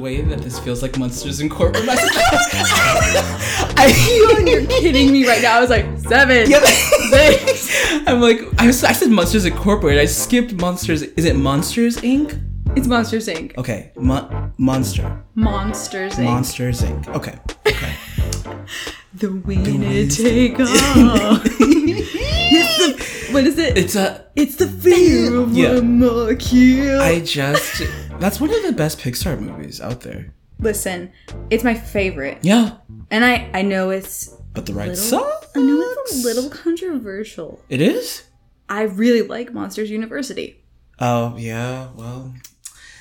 way that this feels like Monsters Incorporated. I, feel you're kidding me right now. I was like seven. Six. I'm like, I, was, I said Monsters Incorporated. I skipped Monsters. Is it Monsters Inc? It's Monsters Inc. Okay, Mo- Monster. Monsters Inc. Monsters Inc. Okay. Okay. the winner take all. it's the, what is it? It's a. It's the fear of Yeah. one more kill. I just. That's one of the best Pixar movies out there. Listen, it's my favorite, Yeah. and I I know it's But the right song. I know it's a little controversial. It is. I really like Monsters University, Oh yeah. Well.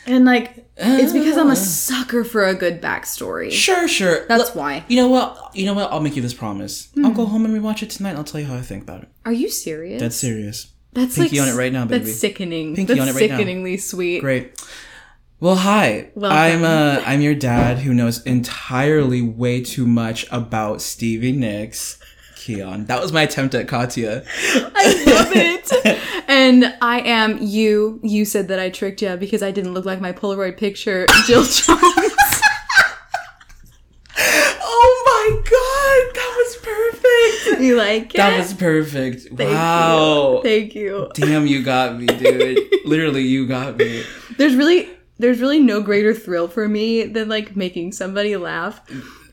and like it's because I'm a sucker for a good backstory. Sure. Sure. That's Look, why. You know what? You know what? I'll make you this promise. Hmm. I'll go home and rewatch it tonight. and I'll tell you how I think about it. Are you serious? That's serious. That's Pinky like on it right now, baby. That's sickening. Pinky that's on it right now. sickeningly sweet. Great. Well, hi. Welcome. I'm uh, I'm your dad who knows entirely way too much about Stevie Nicks. Keon. That was my attempt at Katya. I love it. and I am you. You said that I tricked you because I didn't look like my Polaroid picture, Jill Jones. Oh my god, that was perfect. you like it? That was perfect. Thank wow. You. Thank you. Damn, you got me, dude. Literally, you got me. There's really there's really no greater thrill for me than like making somebody laugh.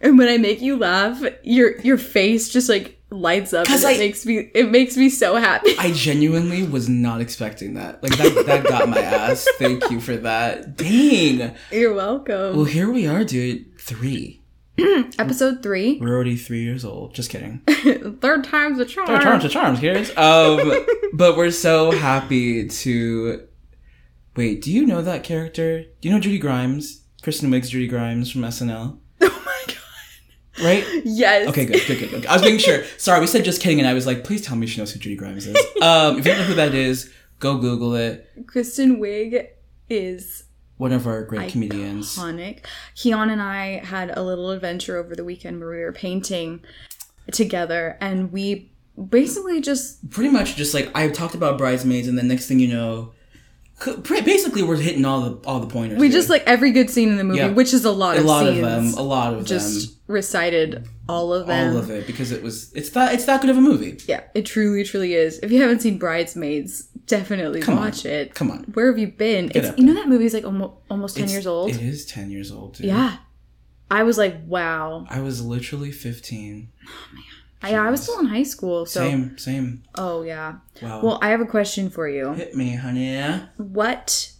And when I make you laugh, your your face just like lights up and 'Cause it makes me it makes me so happy. I genuinely was not expecting that. Like that that got my ass. Thank you for that. Dang. You're welcome. Well, here we are, dude. Three. Episode three. We're already three years old. Just kidding. Third time's a charm. They're charms to charms, kids. Um, but we're so happy to. Wait, do you know that character? Do you know Judy Grimes? Kristen Wiig's Judy Grimes from SNL, Oh my god. right? Yes. Okay, good, good, good, good. I was making sure. Sorry, we said just kidding, and I was like, please tell me she knows who Judy Grimes is. Um, if you don't know who that is, go Google it. Kristen Wiig is One of our great comedians. iconic. Keon and I had a little adventure over the weekend where we were painting together and we basically just Pretty much just like I talked about bridesmaids, and the next thing you know, basically we're hitting all the all the pointers. we here. just like every good scene in the movie, Yeah. which is a lot a of lot scenes. of them, a lot of them just them. recited all of them. all of it because it was it's that it's that good of a movie. Yeah, it truly, truly is. If you haven't seen Bridesmaids, definitely Come watch on. it. Come on. Where have you been? It's, up you know that movie's like almost, almost ten It's- years old. It is ten years old. Dude. Yeah, I was like, wow. I was literally fifteen. Oh, I, I was still in high school, so Same, same. oh yeah. Wow. Well, I have a question for you. hit me, honey. What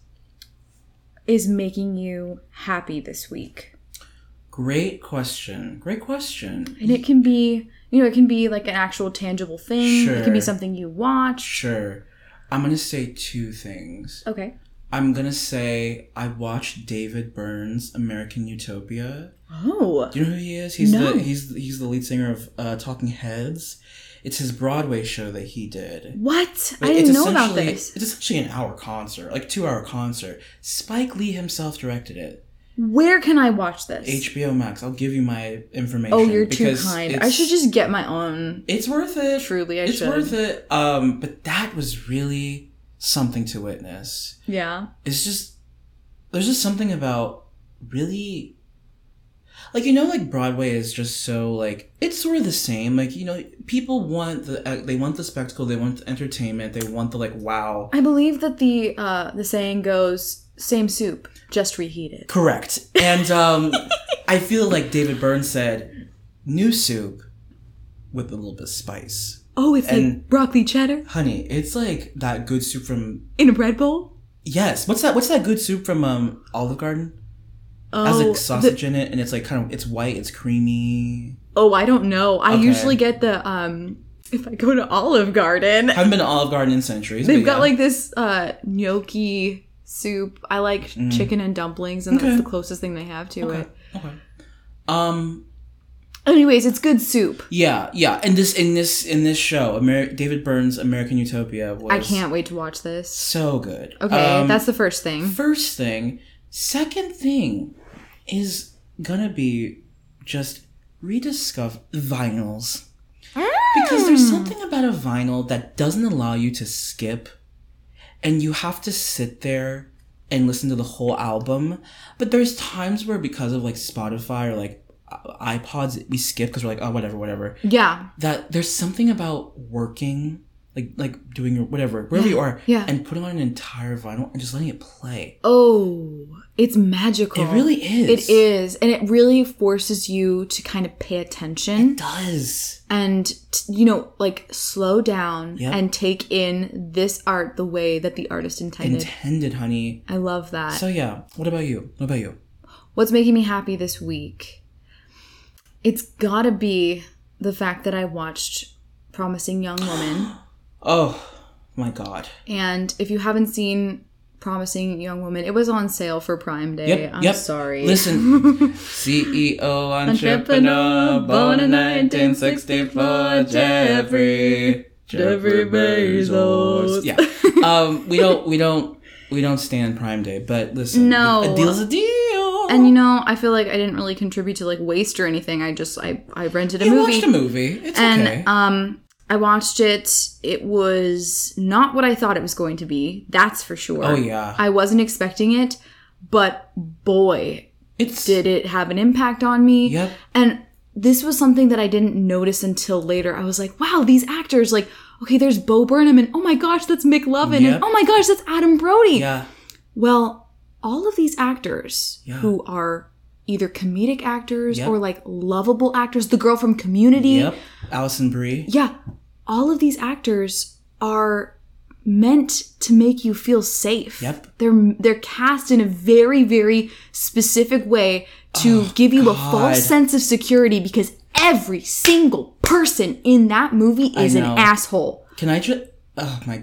is making you happy this week? Great question. Great question. And it can be, you know, it can be like an actual tangible thing. Sure. It can be something you watch. Sure. I'm gonna say two things. Okay. I'm gonna say I watched David Byrne's American Utopia. Oh. Do you know who he is? He's No. the he's he's the lead singer of uh, Talking Heads. It's his Broadway show that he did. What? But I didn't it's know about this. It's essentially an hour concert, like two hour concert. Spike Lee himself directed it. Where can I watch this? HBO Max. I'll give you my information. oh, you're too kind. I should just get my own. It's worth it. Truly, I it's should. worth it. Um, but that was really something to witness. Yeah. It's just there's just something about really like you know like broadway is just so like it's sort of the same like you know people want the uh, they want the spectacle they want the entertainment they want the like wow I believe that the uh the saying goes same soup, just reheated. correct and um i feel like david byrne said new soup with a little bit of spice Oh, it's like broccoli cheddar honey it's like that good soup from in a bread bowl. yes what's that what's that good soup from um olive garden Oh, has like the- sausage in it and it's like kind of it's white it's creamy oh, I don't know. I Okay. usually get the um if I go to Olive Garden, haven't been to Olive Garden in centuries. they've got yeah. like this uh gnocchi soup. I like chicken and dumplings, and Mm. Okay. that's the closest thing they have to okay. it. okay. Um. Anyways, it's good soup. Yeah. Yeah. And this in this in this show, Amer- David Byrne's American Utopia was. I can't wait to watch this. So good. Okay, Um, that's the first thing. first thing. Second thing is gonna be just rediscover vinyls because Hmm. there's something about a vinyl that doesn't allow you to skip, and you have to sit there and listen to the whole album. But there's times where because of like Spotify or like Uh, iPods, we skip because we're like, oh, whatever, whatever. Yeah. That there's something about working, like like doing your whatever, wherever you are, Yeah. and putting on an entire vinyl and just letting it play. Oh, it's magical. It really is. It is. And it really forces you to kind of pay attention It does. and, t- you know, like slow down Yep. and take in this art the way that the artist intended. Intended, honey. I love that. So yeah. What about you? What about you? What's making me happy this week? It's gotta be the fact that I watched Promising Young Woman. Oh my god. and if you haven't seen Promising Young Woman, it was on sale for Prime Day. Yep. I'm yep. sorry. Listen, CEO entrepreneur, born in 1964, Jeffrey, Jeffrey Bezos. Yeah. Um, we don't, we don't, we don't stand Prime Day, but listen, No. a deal's a deal. And you know, I feel like I didn't really contribute to like waste or anything. I just I I rented a you movie. watched a movie. It's and okay. um I watched it. It was not what I thought it was going to be. That's for sure. oh yeah, I wasn't expecting it, but boy, it's did it have an impact on me. Yep. And this was something that I didn't notice until later. I was like, wow, these actors, like, okay, there's Bo Burnham, and oh my gosh, that's McLovin, Yep. and oh my gosh, that's Adam Brody. Yeah, Well, all of these actors Yeah. who are either comedic actors Yep. or like lovable actors, the girl from Community, yep. Alison Brie. yeah, all of these actors are meant to make you feel safe. Yep. They're they're cast in a very very specific way to oh, give you a Oh, false sense of security because every single person in that movie is an asshole. Can I just? Oh my!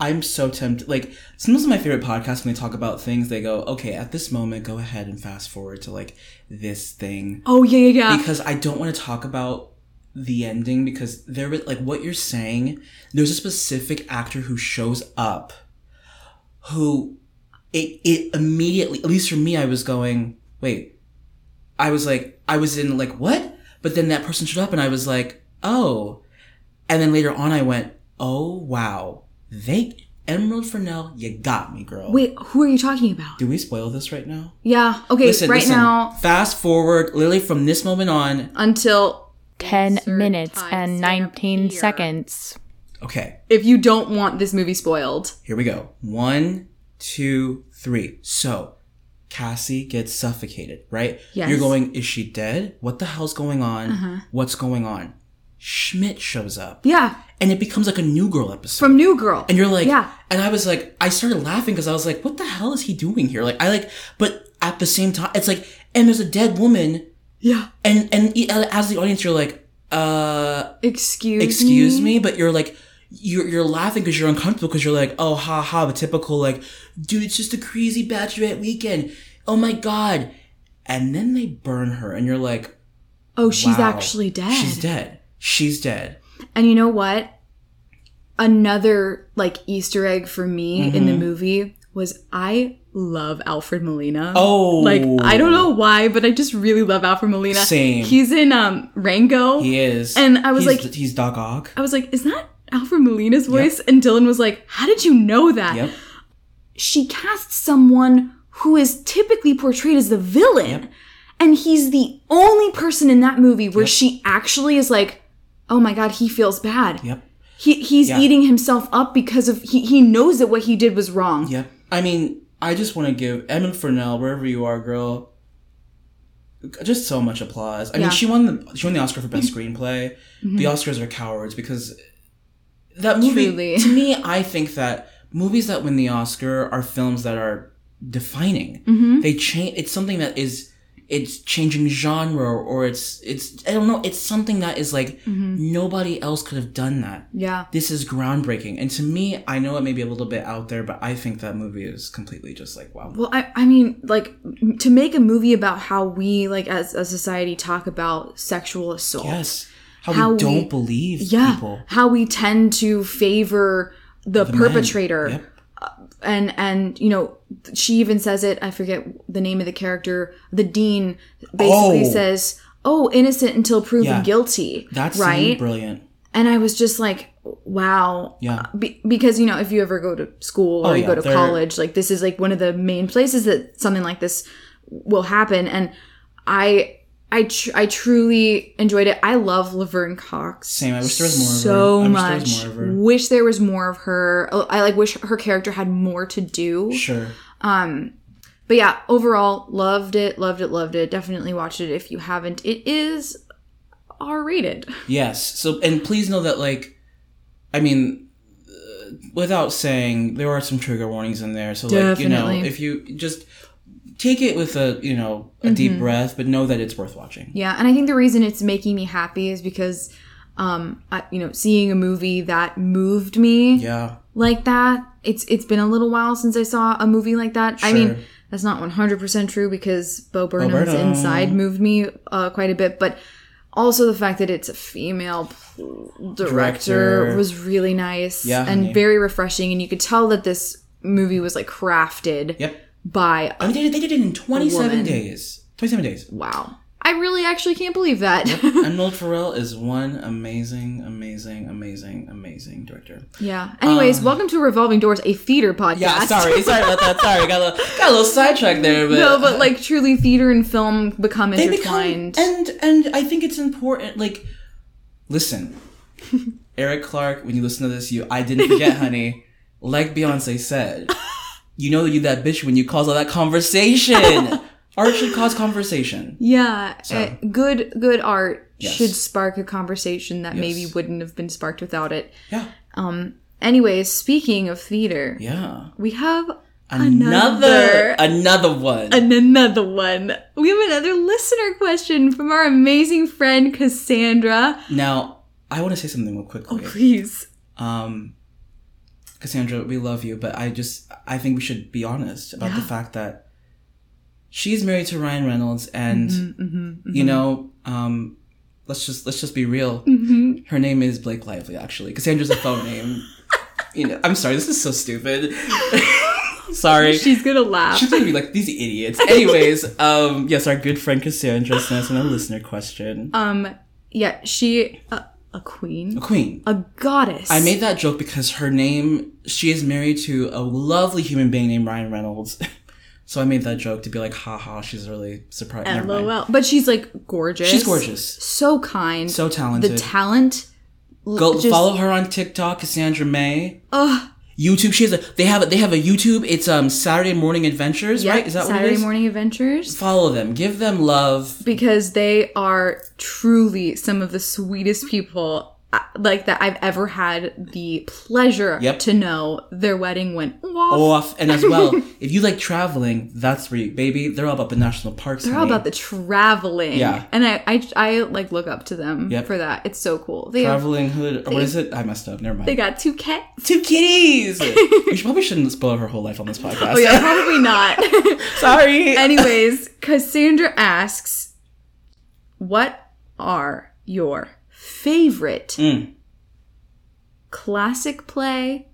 I'm so tempted. Like sometimes my favorite podcasts when they talk about things, they go, "Okay, at this moment, go ahead and fast forward to like this thing," Oh yeah yeah yeah. because I don't want to talk about the ending because there, like what you're saying. There's a specific actor who shows up, who it it immediately. At least for me, I was going, "Wait," I was like, I was in like what? But then that person showed up, and I was like, "Oh." And then later on, I went, "Oh wow, they Emerald Fennell, you got me, girl." Wait, who are you talking about? do we spoil this right now? Yeah. Okay. Listen, right listen. now Fast forward, literally from this moment on. until 10 minutes and 19 seconds. Okay, if you don't want this movie spoiled. here we go. One, two, three. So, Cassie gets suffocated, right? Yes. You're going, is she dead? What the hell's going on? Uh-huh. What's going on? Schmidt shows up, Yeah. and it becomes like a New Girl episode. From New Girl. and you're like, Yeah. and I was like, I started laughing because I was like, what the hell is he doing here? Like, I like, but at the same time, it's like, and there's a dead woman, Yeah. and and e- as the audience, you're like, uh, Excuse excuse me, but you're like, you're you're laughing because you're uncomfortable because you're like, oh, ha ha, the typical like, dude, it's just a crazy bachelorette weekend. Oh my god, and then they burn her, and you're like, Oh, she's wow, actually dead. She's dead. She's dead. And you know what? Another like Easter egg for me in the Mm-hmm. movie was I love Alfred Molina. Oh, Like I don't know why, but I just really love Alfred Molina. Same. He's in um Rango. He is, And I was He's- like- he's Doc Ock. I was like, is that Alfred Molina's voice? And Dylan was like, How did you know that? Yep. She casts someone who is typically portrayed as the villain. Yep. And he's the only person in that movie where she actually is like, oh my god, he feels bad. Yep. He he's Yeah. eating himself up because of he, he knows that what he did was wrong. Yep. I mean, I just want to give Emma Furnell, wherever you are, girl, just so much applause. I Yeah. mean, she won the she won the Oscar for best mm-hmm. screenplay. Mm-hmm. The Oscars are cowards because that movie. Truly. To me, I think that movies that win the Oscar are films that are defining. Mm-hmm. They change. It's something that is. It's changing genre, or it's it's I don't know. It's something that is like mm-hmm. nobody else could have done that Yeah. this is groundbreaking. And to me, I know it may be a little bit out there, but I think that movie is completely just like wow. Well, I, I mean, like to make a movie about how we, like as a society, talk about sexual assault. Yes. How, How we don't we- believe Yeah. people. How we tend to favor the, Men. perpetrator. Yep. And and you know she even says it i forget the name of the character the dean basically Oh. says oh innocent until proven Yeah. guilty That's right brilliant. and i was just like wow. Yeah. Be- because you know, if you ever go to school oh, or Oh, you yeah, go to they're- college, like this is like one of the main places that something like this will happen. And I, I, tr- I truly enjoyed it. I love Laverne Cox. Same. I wish there was more of her. so I wish there much. was more of her. Wish there was more of her. Oh, I like wish her character had more to do. Sure. Um, but yeah, overall, loved it, loved it, loved it. Definitely watch it if you haven't. It is R rated. Yes. So, and please know that, like, I mean, uh, without saying, there are some trigger warnings in there. So, like, you know, if you just take it with a, you know, a Mm-hmm. deep breath, but know that it's worth watching. Yeah, and I think the reason it's making me happy is because, um, I, you know, seeing a movie that moved me Yeah. like that. It's it's been a little while since I saw a movie like that. I mean, that's not one hundred percent true because Bo Burnham's Burnham. Inside moved me uh, quite a bit, but also the fact that it's a female director, Director. was really nice Yeah, and honey. very refreshing, and you could tell that this movie was like crafted Yep. By. I mean, they did, they did it in 27 woman. days. 27 days. Wow, I really actually can't believe that. Emerald Fennell is one amazing, amazing, amazing, amazing director. yeah. Anyways, Um, welcome to Revolving Doors, a theater podcast. Yeah, sorry, sorry about that. Sorry, got a little, got a little sidetracked there, but no, but like truly, theater and film become they become intertwined. and and I think it's important. Like, listen, Eric Clark, when you listen to this, you I didn't forget, honey. Like Beyonce said, you know that you that bitch when you cause all that conversation. Art should cause conversation. Yeah, So- uh, good good art Yes. should spark a conversation that maybe wouldn't have been sparked without it. Yeah, Um. Anyways, speaking of theater, yeah. we have Another another one. an- another one. We have another listener question from our amazing friend Cassandra. now, I want to say something real quickly. Oh, please. um cassandra we love you but i just i think we should be honest about the fact that she's married to ryan reynolds and Mm-hmm, you know um let's just let's just be real Mm-hmm. her name is blake lively actually cassandra's a phone name you know i'm sorry this is so stupid sorry She's gonna laugh. She's gonna be like these idiots. Anyways, um, yes, our good friend Cassandra sent us a listener question. Um. Yeah, she uh, a queen, A queen. a goddess. I made that joke because her name, she is married to a lovely human being named Ryan Reynolds. so I made that joke to be like, haha, she's really surprised. LOL. But she's like gorgeous. She's gorgeous. So kind. So talented. the talent. Go just- follow her on TikTok, Cassandra May. Ugh. YouTube, she has a, they have a, they have a YouTube. It's um Saturday Morning Adventures, Yep, right? Is that what it is? Saturday? Morning Adventures? Follow them. Give them love. Because they are truly some of the sweetest people Uh, like that I've ever had the pleasure Yep. to know. Their wedding went off. Off and as well, if you like traveling, that's where you, baby. They're all about the national parks. They're all about the traveling. Yeah. And I, I, I like look up to them Yep. for that. It's so cool. They have, traveling hood. Or what is it? I messed up. Never mind. they got two cats. Two kitties. we probably shouldn't spoil her whole life on this podcast. Oh yeah, probably not. Sorry. Anyways, Cassandra asks, "What are your favorite Mm. classic play,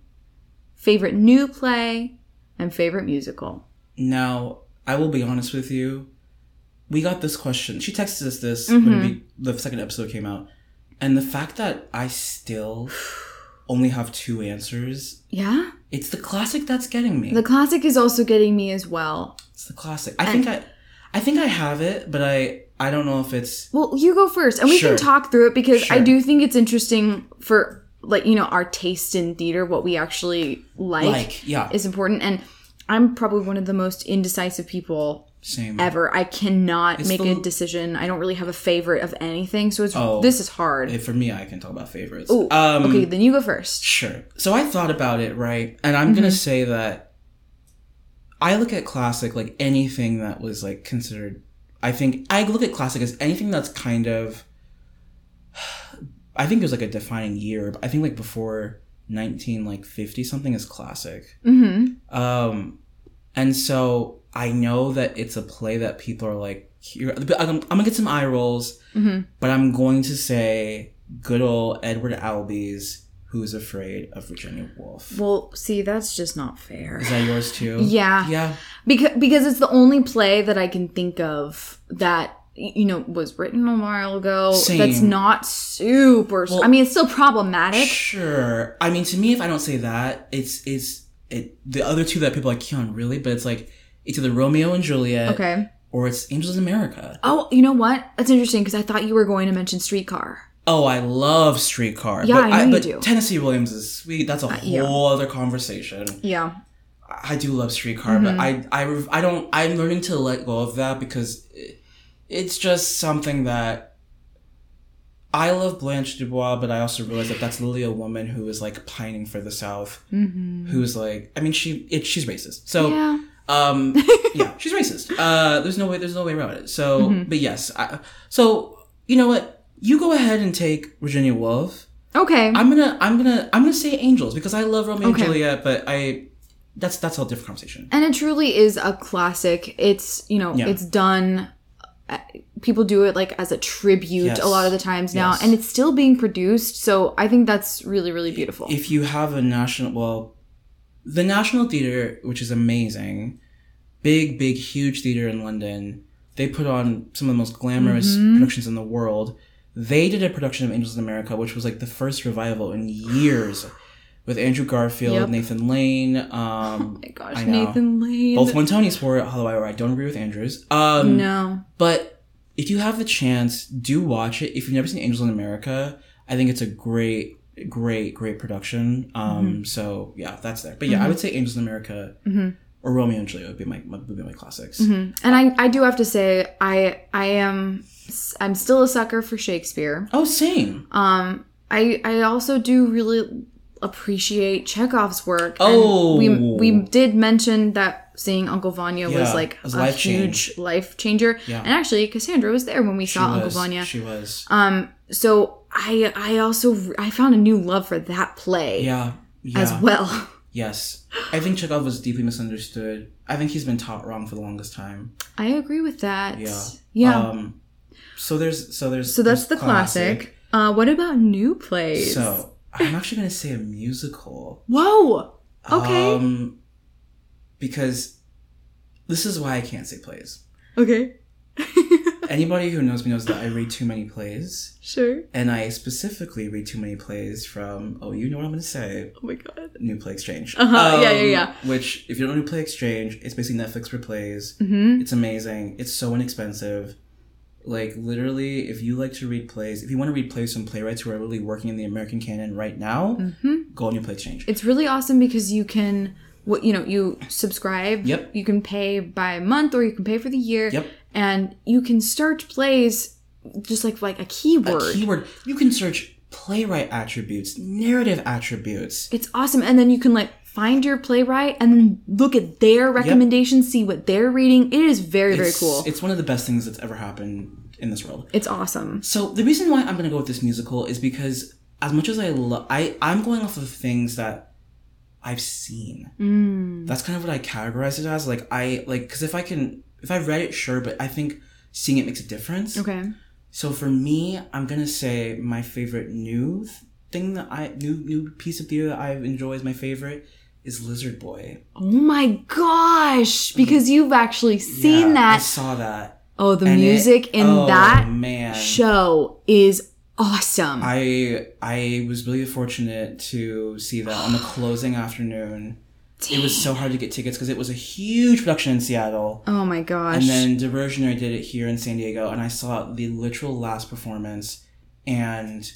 favorite new play, and favorite musical?" Now, I will be honest with you. We got this question. She texted us this Mm-hmm. when we, the second episode came out. And the fact that I still only have two answers, Yeah, it's the classic that's getting me. the classic is also getting me as well. it's the classic. I think I I think I have it, but I I don't know if it's Well, you go first, and we Sure. can talk through it because I do think it's interesting for like you know our taste in theater, what we actually like, like, yeah, is important. And I'm probably one of the most indecisive people same. ever. I cannot It's make the- a decision. I don't really have a favorite of anything, so it's Oh. this is hard. For me, I can talk about favorites. Ooh, um, okay, then you go first. Sure. So I thought about it, right? And I'm Mm-hmm. gonna say that I look at classic like anything that was like considered. I think I look at classic as anything that's kind of. I think it was like a defining year. but I think like before nineteen like fifty something is classic. Mm-hmm. Um, and so I know that it's a play that people are like, here, I'm, I'm gonna get some eye rolls, Mm-hmm. but I'm going to say good old Edward Albee's Who's Afraid of Virginia Woolf. Well, see, that's just not fair. Is that yours too? Yeah. Yeah. Because because it's the only play that I can think of that you know was written a while ago. Same. That's not super. Well- I mean, it's still problematic. Sure. I mean, to me, if I don't say that, it's it's it. The other two that people are like Keon really, but it's like it's either Romeo and Juliet Okay. or it's Angels in America. Oh, you know what? That's interesting because I thought you were going to mention Streetcar. Oh, I love Streetcar. Yeah, but I you but do. Uh, Tennessee Williams is sweet. That's a whole yeah. other conversation. Yeah. I do love Streetcar, Mm-hmm. but I, I, I don't. I'm learning to let go of that because it, it's just something that I love Blanche Dubois, but I also realize that that's literally a woman who is like pining for the South, who's like, I mean, she it, she's racist. So, Yeah. um, yeah, she's racist. Uh, there's no way, there's no way around it. So, Mm-hmm. but yes, I, so you know what? You go ahead and take Virginia Woolf. Okay. I'm gonna, I'm gonna, I'm gonna say Angels because I love Romeo Okay. and Juliet, but I, that's that's a different conversation. and it truly is a classic. It's, you know, Yeah. it's done. uh, People do it like as a tribute Yes. a lot of the times now, Yes. and it's still being produced. So I think that's really, really beautiful. if you have a national well the national theater which is amazing big big huge theater in london they put on some of the most glamorous Mm-hmm. productions in the world they did a production of angels in america which was like the first revival in years with andrew garfield Yep. nathan lane um oh my gosh, I know. Nathan Lane. both won tonys for it however i don't agree with andrews um no. but if you have the chance, do watch it. If you've never seen Angels in America, I think it's a great, great, great production. Um, Mm-hmm. so yeah, that's there. But yeah, I would say Angels in America or Romeo and Juliet would be my would be my classics. And I, I do have to say, I, I am, I'm still a sucker for Shakespeare. Oh, same. Um, I I also do really appreciate Chekhov's work. and Oh. we we did mention that seeing Uncle Vanya was like was a life huge change. life changer. Yeah. And actually, Cassandra was there when we She saw Uncle. Vanya. She was. Um, so I I also I found a new love for that play yeah. Yeah. as well. Yes. I think Chekhov was deeply misunderstood. I think he's been taught wrong for the longest time. I agree with that. Yeah. Yeah. Um, so there's so there's so that's the there's classic. Uh, what about new plays? So I'm actually gonna say a musical. Whoa. Okay. Um, because this is why I can't say plays. okay. Anybody who knows me knows that I read too many plays, Sure. and I specifically read too many plays from. Oh, you know what I'm gonna say? Oh my god. New Play Exchange. Uh-huh, yeah, yeah, yeah. Which, if you don't know New Play Exchange, it's basically Netflix for plays. Mm-hmm. It's amazing. It's so inexpensive. Like literally, if you like to read plays, if you want to read plays from playwrights who are really working in the American canon right now, Mm-hmm. go on your Play Exchange. It's really awesome because you can what you know, you subscribe. Yep. You can pay by month or you can pay for the year. Yep. And you can search plays just like like a keyword. A keyword. You can search playwright attributes, narrative attributes. it's awesome. And then you can like find your playwright and then look at their recommendations, see what they're reading. It is very, very cool. It's one of the best things that's ever happened in this world. It's awesome. So the reason why I'm gonna go with this musical is because as much as I love, I I'm going off of things that I've seen. Mm. That's kind of what I categorize it as. Like I like because if I can, if I read it, sure, but I think seeing it makes a difference. Okay. So for me, I'm gonna say my favorite new th- thing that I new new piece of theater that I enjoy is my favorite is Lizard Boy. Oh my gosh. Because you've actually seen Yeah, I that. saw that. Oh, the And it- music in oh, that man. show is awesome. I I was really fortunate to see that on the closing afternoon. It was so hard to get tickets because it was a huge production in Seattle. oh my gosh. And then Diversionary did it here in San Diego, and I saw the literal last performance. And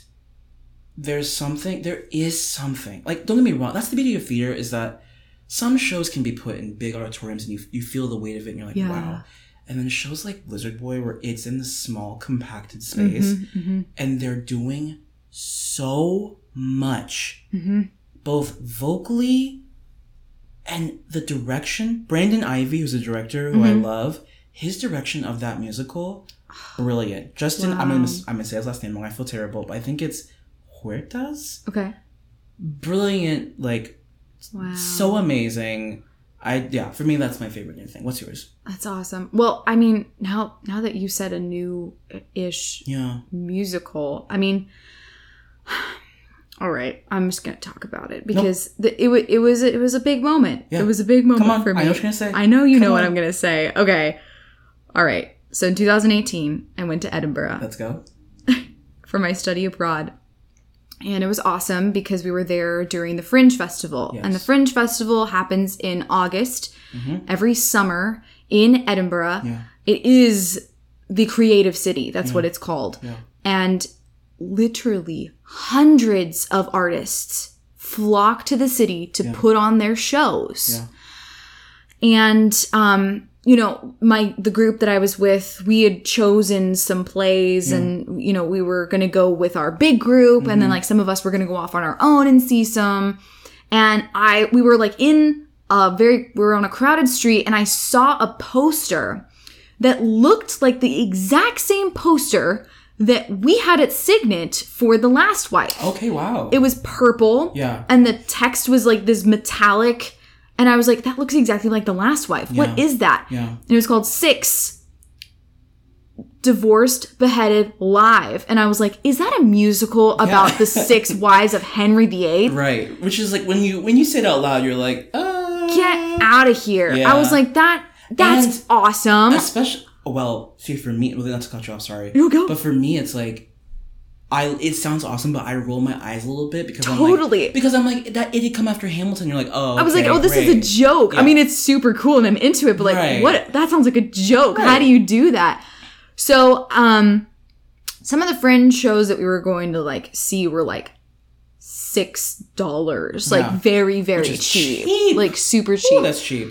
there's something, there is something. Like, don't get me wrong, that's the beauty of theater is that some shows can be put in big auditoriums and you, you feel the weight of it and you're like, Yeah. wow. And then shows like Lizard Boy, where it's in the small, compacted space, Mm-hmm, and they're doing so much, mm-hmm. both vocally and the direction. Brandon Ivie, who's a director who I Mm-hmm. love, his direction of that musical, brilliant. Justin, I'm gonna I'm gonna say his last name wrong. I feel terrible, but I think it's Huertas. Okay. Brilliant, like Wow. so amazing. I yeah, for me that's my favorite new thing. What's yours? That's awesome. Well, I mean, now now that you said a new ish Yeah. musical, I mean, all right, I'm just gonna talk about it because the, it it was it was a big moment. Yeah. It was a big moment on, for me. I know what you're gonna say. I know you Come know what. I'm gonna say. Okay, all right. So in 2018, I went to Edinburgh Let's go. for my study abroad. And it was awesome because we were there during the Fringe Festival. Yes. And the Fringe Festival happens in August every summer in Edinburgh. Yeah. It is the creative city. That's what it's called. Yeah. And literally hundreds of artists flock to the city to put on their shows. Yeah. And um, you know, my the group that I was with, we had chosen some plays and you know, we were going to go with our big group and then mm-hmm. like some of us were going to go off on our own and see some. And I we were like in a very we were on a crowded street and I saw a poster that looked like the exact same poster that we had at Signet for the last wife. Okay, wow. It was purple. Yeah. And the text was like this metallic. And I was like, that looks exactly like the last wife. What Yeah. is that? Yeah. And it was called Six Divorced, Beheaded, Live. And I was like, is that a musical about the six wives of Henry VIII? right. Which is like when you when you say it out loud, you're like, uh Get out of here. I was like, that that's And- awesome. especially well, see for me well not to cut you off, sorry. You go. But for me it's like I it sounds awesome, but I roll my eyes a little bit because I'm Totally. like because I'm like that idiot come after Hamilton, you're like, oh I was like, oh, this great. is a joke. I mean, it's super cool and I'm into it, but like, Right. what? That sounds like a joke. How do you do that? So, um, some of the fringe shows that we were going to like see were like six dollars, like Yeah. very, very cheap. cheap. like super Ooh, cheap. that's cheap.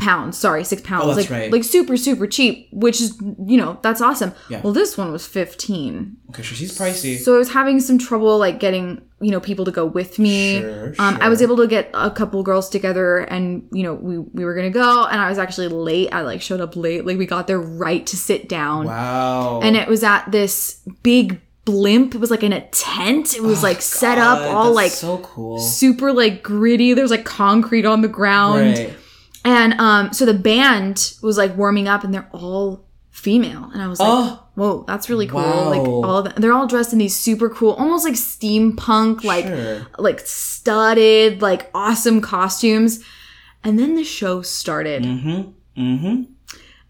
Pounds, sorry, six pounds, Oh, that's like right. like super, super cheap, which is you know that's awesome. Yeah. Well, this one was fifteen. Okay, so she's pricey. So I was having some trouble like getting you know people to go with me. Sure, um, I was able to get a couple girls together, and you know we we were gonna go, and I was actually late. I like showed up late. Like we got there right to sit down, wow. and it was at this big blimp. It was like in a tent. It was like set up Oh, all like so cool. super like gritty. There's like concrete on the ground. Right. And um, so the band was like warming up, and they're all female, and I was like, Oh. "Whoa, that's really cool!" Wow. Like all of them, they're all dressed in these super cool, almost like steampunk, like Sure. like studded, like awesome costumes. And then the show started, Mm-hmm. Mm-hmm.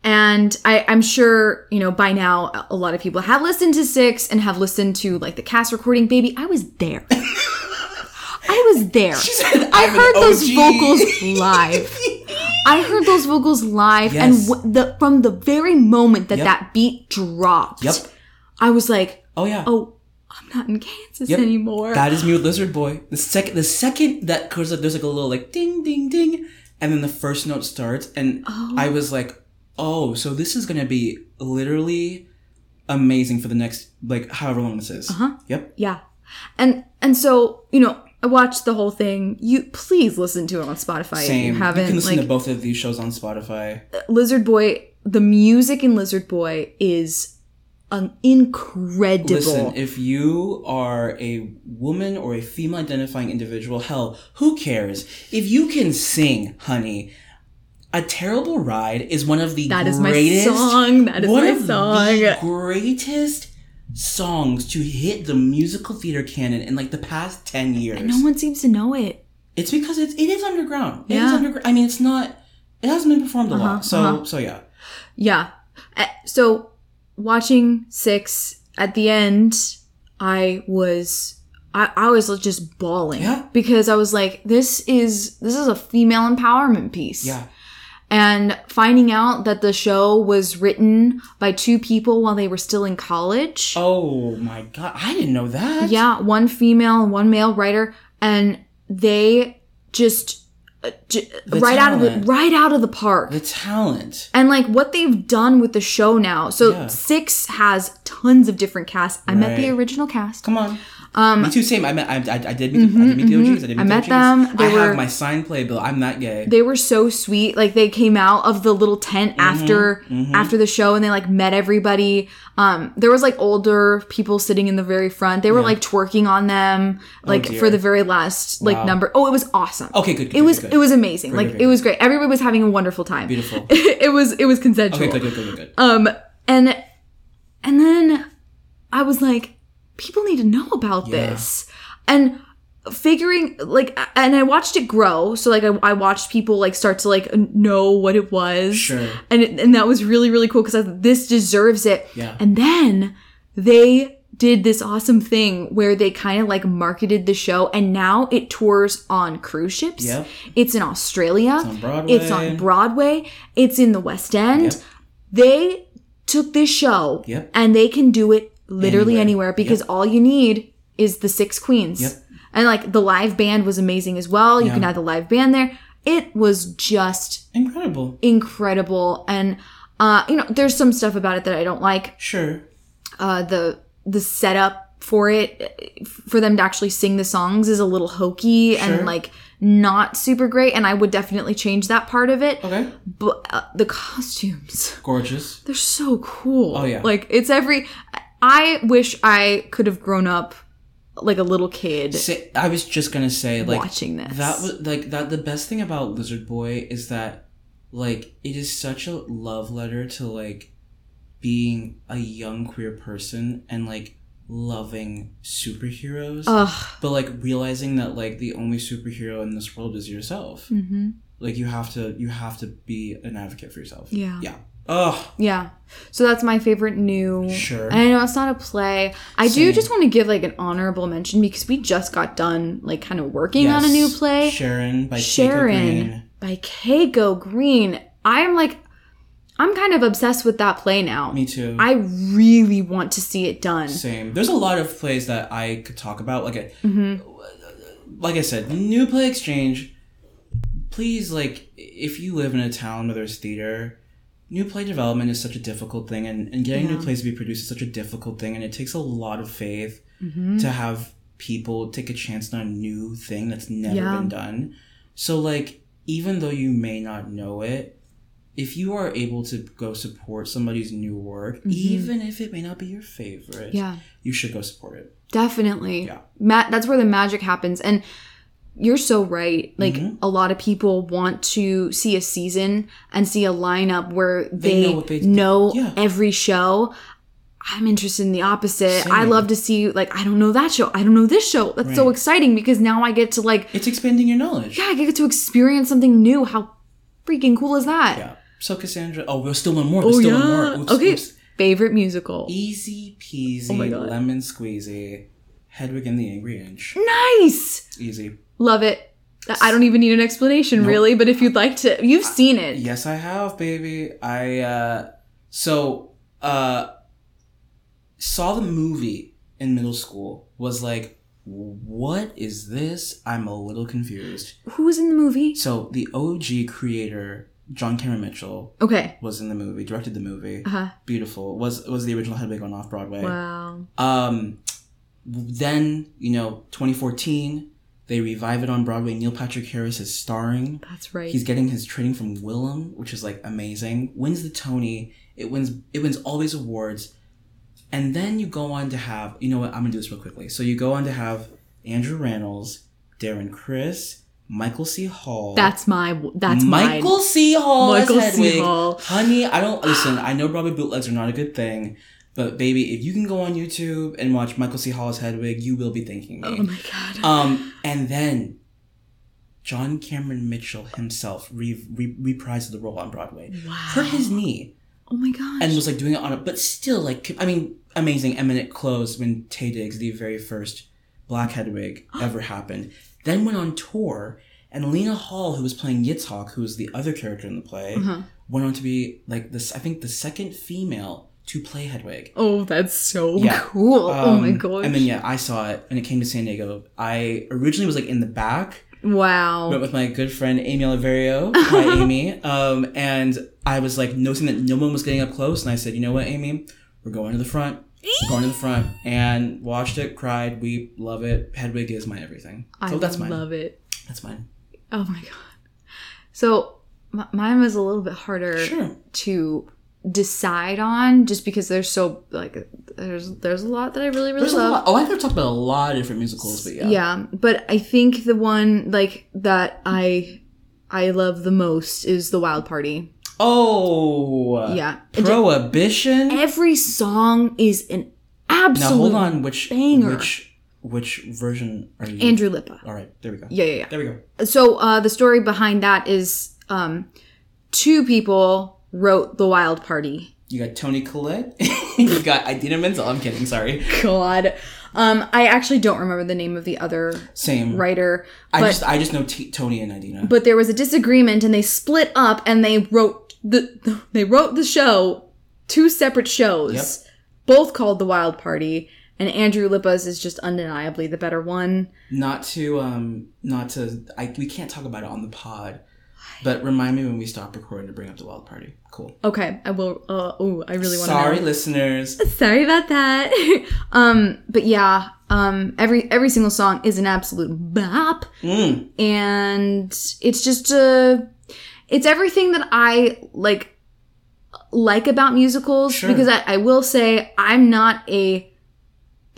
and I, I'm sure you know by now a lot of people have listened to Six and have listened to like the cast recording. Baby, I was there. I was there. said, I heard those vocals live. I heard those vocals live, Yes. and w- the from the very moment that Yep. that beat dropped, Yep. I was like, Oh yeah. "Oh, I'm not in Kansas Yep. anymore." That is me with Lizard Boy. The second, the second that cause there's like a little like ding ding ding, and then the first note starts, and I was like, oh, so this is gonna be literally amazing for the next like however long this is. Uh huh. Yep. Yeah. And and so, you know, I watched the whole thing. You please listen to it on Spotify Same. you You, haven't. can listen like to both of these shows on Spotify. Lizard Boy, the music in Lizard Boy is an incredible. Listen, if you are a woman or a female identifying individual, hell, who cares? If you can sing, honey, A Terrible Ride is one of the That is my greatest song. That is one my of song. the greatest songs to hit the musical theater canon in like the past 10 years. And no one seems to know it. It's because it's it is underground. It is Yeah. underground. I mean, it's not it hasn't been performed a lot. So uh-huh. so yeah. Yeah. Uh, So watching six at the end, I was I, I was just bawling Yeah. because I was like, this is this is a female empowerment piece. Yeah. And finding out that the show was written by two people while they were still in college. Oh my god, I didn't know that. Yeah, one female and one male writer, and they just uh, j- right out of the right out of the park. The talent. And like what they've done with the show now. So Yeah. Six has tons of different casts. I met the original cast. Come on. Um, me too. Same. I met. I, I, I did meet. the, I did meet the OGs. I did meet I the met OGs. them. They I were- have my signed playbill. I'm not gay. They were so sweet. Like they came out of the little tent Mm-hmm. after after the show and they like met everybody. Um there was like older people sitting in the very front. They were like twerking on them like Oh, for the very last like Wow. number. Oh, it was awesome. Okay, good, good, It was good, good. it was amazing. like good, it was great. Everybody was having a wonderful time. Beautiful. it was it was consensual. Okay, good, good, good, good, good. Um, and and then I was like, people need to know about Yeah. this. And figuring like and i watched it grow so like i, I watched people like start to like know what it was Sure. and it, and that was really really cool because this deserves it Yeah. and then they did this awesome thing where they kind of like marketed the show and now it tours on cruise ships Yep. it's in australia on Broadway. it's on broadway it's in the west end Yep. they took this show Yep. and they can do it literally Anywhere. anywhere, because all you need is the six queens. Yep. And like the live band was amazing as well. You Yeah. can have the live band there. It was just Incredible. incredible. And uh, you know, there's some stuff about it that I don't like. Sure. Uh the the setup for it for them to actually sing the songs is a little hokey Sure. and like not super great and I would definitely change that part of it. Okay. But uh, the costumes Gorgeous. they're so cool. Oh, yeah. Like it's every I wish I could have grown up like a little kid Say, I was just gonna say, like watching this. that was like that. The best thing about Lizard Boy is that, like, it is such a love letter to like being a young queer person and like loving superheroes, Ugh. but like realizing that like the only superhero in this world is yourself. hmm Like you have to, you have to be an advocate for yourself. Yeah. Yeah. Oh, Yeah. So that's my favorite new. Sure. And I know it's not a play. I do just want to give like an honorable mention because we just got done like kind of working on a new play. Sharon by Keiko Sharon Green. by Keiko Green. I am like, I'm kind of obsessed with that play now. Me too. I really want to see it done. Same. There's a lot of plays that I could talk about. Like, a, Mm-hmm. like I said, new play exchange. Please, like, if you live in a town where there's theater, new play development is such a difficult thing, and, and getting new plays to be produced is such a difficult thing, and it takes a lot of faith Mm-hmm. to have people take a chance on a new thing that's never Yeah. been done. So, like, even though you may not know it, if you are able to go support somebody's new work, even if it may not be your favorite, Mm-hmm. Yeah. you should go support it. Definitely. Yeah. Ma- that's where the magic happens. And you're so right. Like Mm-hmm. a lot of people want to see a season and see a lineup where they, know what they- know Yeah. every show. I'm interested in the opposite. I love to see like I don't know that show. I don't know this show. That's so exciting because now I get to like It's expanding your knowledge. yeah, I get to experience something new. How freaking cool is that? Yeah. So Cassandra, oh, there's still one more. There's still one more. Oops, Oh, okay. oops. Favorite musical. Easy peasy, Oh my God. lemon squeezy, Hedwig and the Angry Inch. Nice. Easy. Love it. I don't even need an explanation really, but if you'd like to, you've seen it. Yes, I have, baby. I uh so uh saw the movie in middle school. Was like, what is this? I'm a little confused. Who was in the movie? So the OG creator, John Cameron Mitchell, Okay. was in the movie, directed the movie. Uh-huh. Beautiful. Was was the original Hedwig on off Broadway. Wow. Um, then you know, 2014, they revive it on Broadway. Neil Patrick Harris is starring. That's right. He's getting his training from Willem, which is like amazing. Wins the Tony. It wins. It wins all these awards, and then you go on to have. You know what? I'm gonna do this real quickly. So you go on to have Andrew Rannells, Darren Criss, Michael C. Hall. that's my. That's my Michael mine. C. Hall Michael C. Hall. Honey, I don't listen. I know Broadway bootlegs are not a good thing, but baby, if you can go on YouTube and watch Michael C. Hall's Hedwig, you will be thanking me. Oh my god. Um, and then John Cameron Mitchell himself re- re- reprised the role on Broadway. Wow. Hurt his knee oh my god. and was like doing it on it, but still, like, I mean, amazing, eminent close when Taye Diggs, the very first Black Hedwig, ever happened. Then went on tour, and Lena Hall, who was playing Yitzhak, who was the other character in the play, Uh-huh. went on to be like this. I think the second female to play Hedwig. oh, that's so Yeah. cool. oh my Um, gosh. And then yeah, I saw it, and it came to San Diego. I originally was like in the back, wow. went with my good friend Amy Oliverio, hi Amy, um, and I was like noticing that no one was getting up close, and I said, you know what, Amy, we're going to the front. We're going to the front, and watched it, cried, we love it. Hedwig is my everything. So I that's mine. love it. That's mine. Oh my god. So m- mine was a little bit harder Sure. to decide on, just because there's so like there's there's a lot that I really really There's love. Oh, I could have talked about a lot of different musicals, but yeah. yeah but i think the one like that i i love the most is the wild party Oh. yeah Prohibition. every song is an absolute Now hold on, which banger. which Which version are you? Andrew Lippa. All right, there we go. Yeah, yeah, yeah. There we go. So uh, the story behind that is um, two people wrote The Wild Party. You got Toni Collette. you got Idina Menzel. I'm kidding. Sorry. God. Um, I actually don't remember the name of the other Same. writer, I just I just know T- Toni and Idina. but there was a disagreement and they split up and they wrote the they wrote the show two separate shows Yep. both called the wild party and andrew lippa's is just undeniably the better one not to um not to I we can't talk about it on the pod. But remind me when we stop recording to bring up the wild party. Cool. okay i will uh oh i really want to Sorry, listeners. sorry about that um but yeah um every every single song is an absolute bop Mm. and it's just uh it's everything that i like like about musicals Sure. because I, I will say i'm not a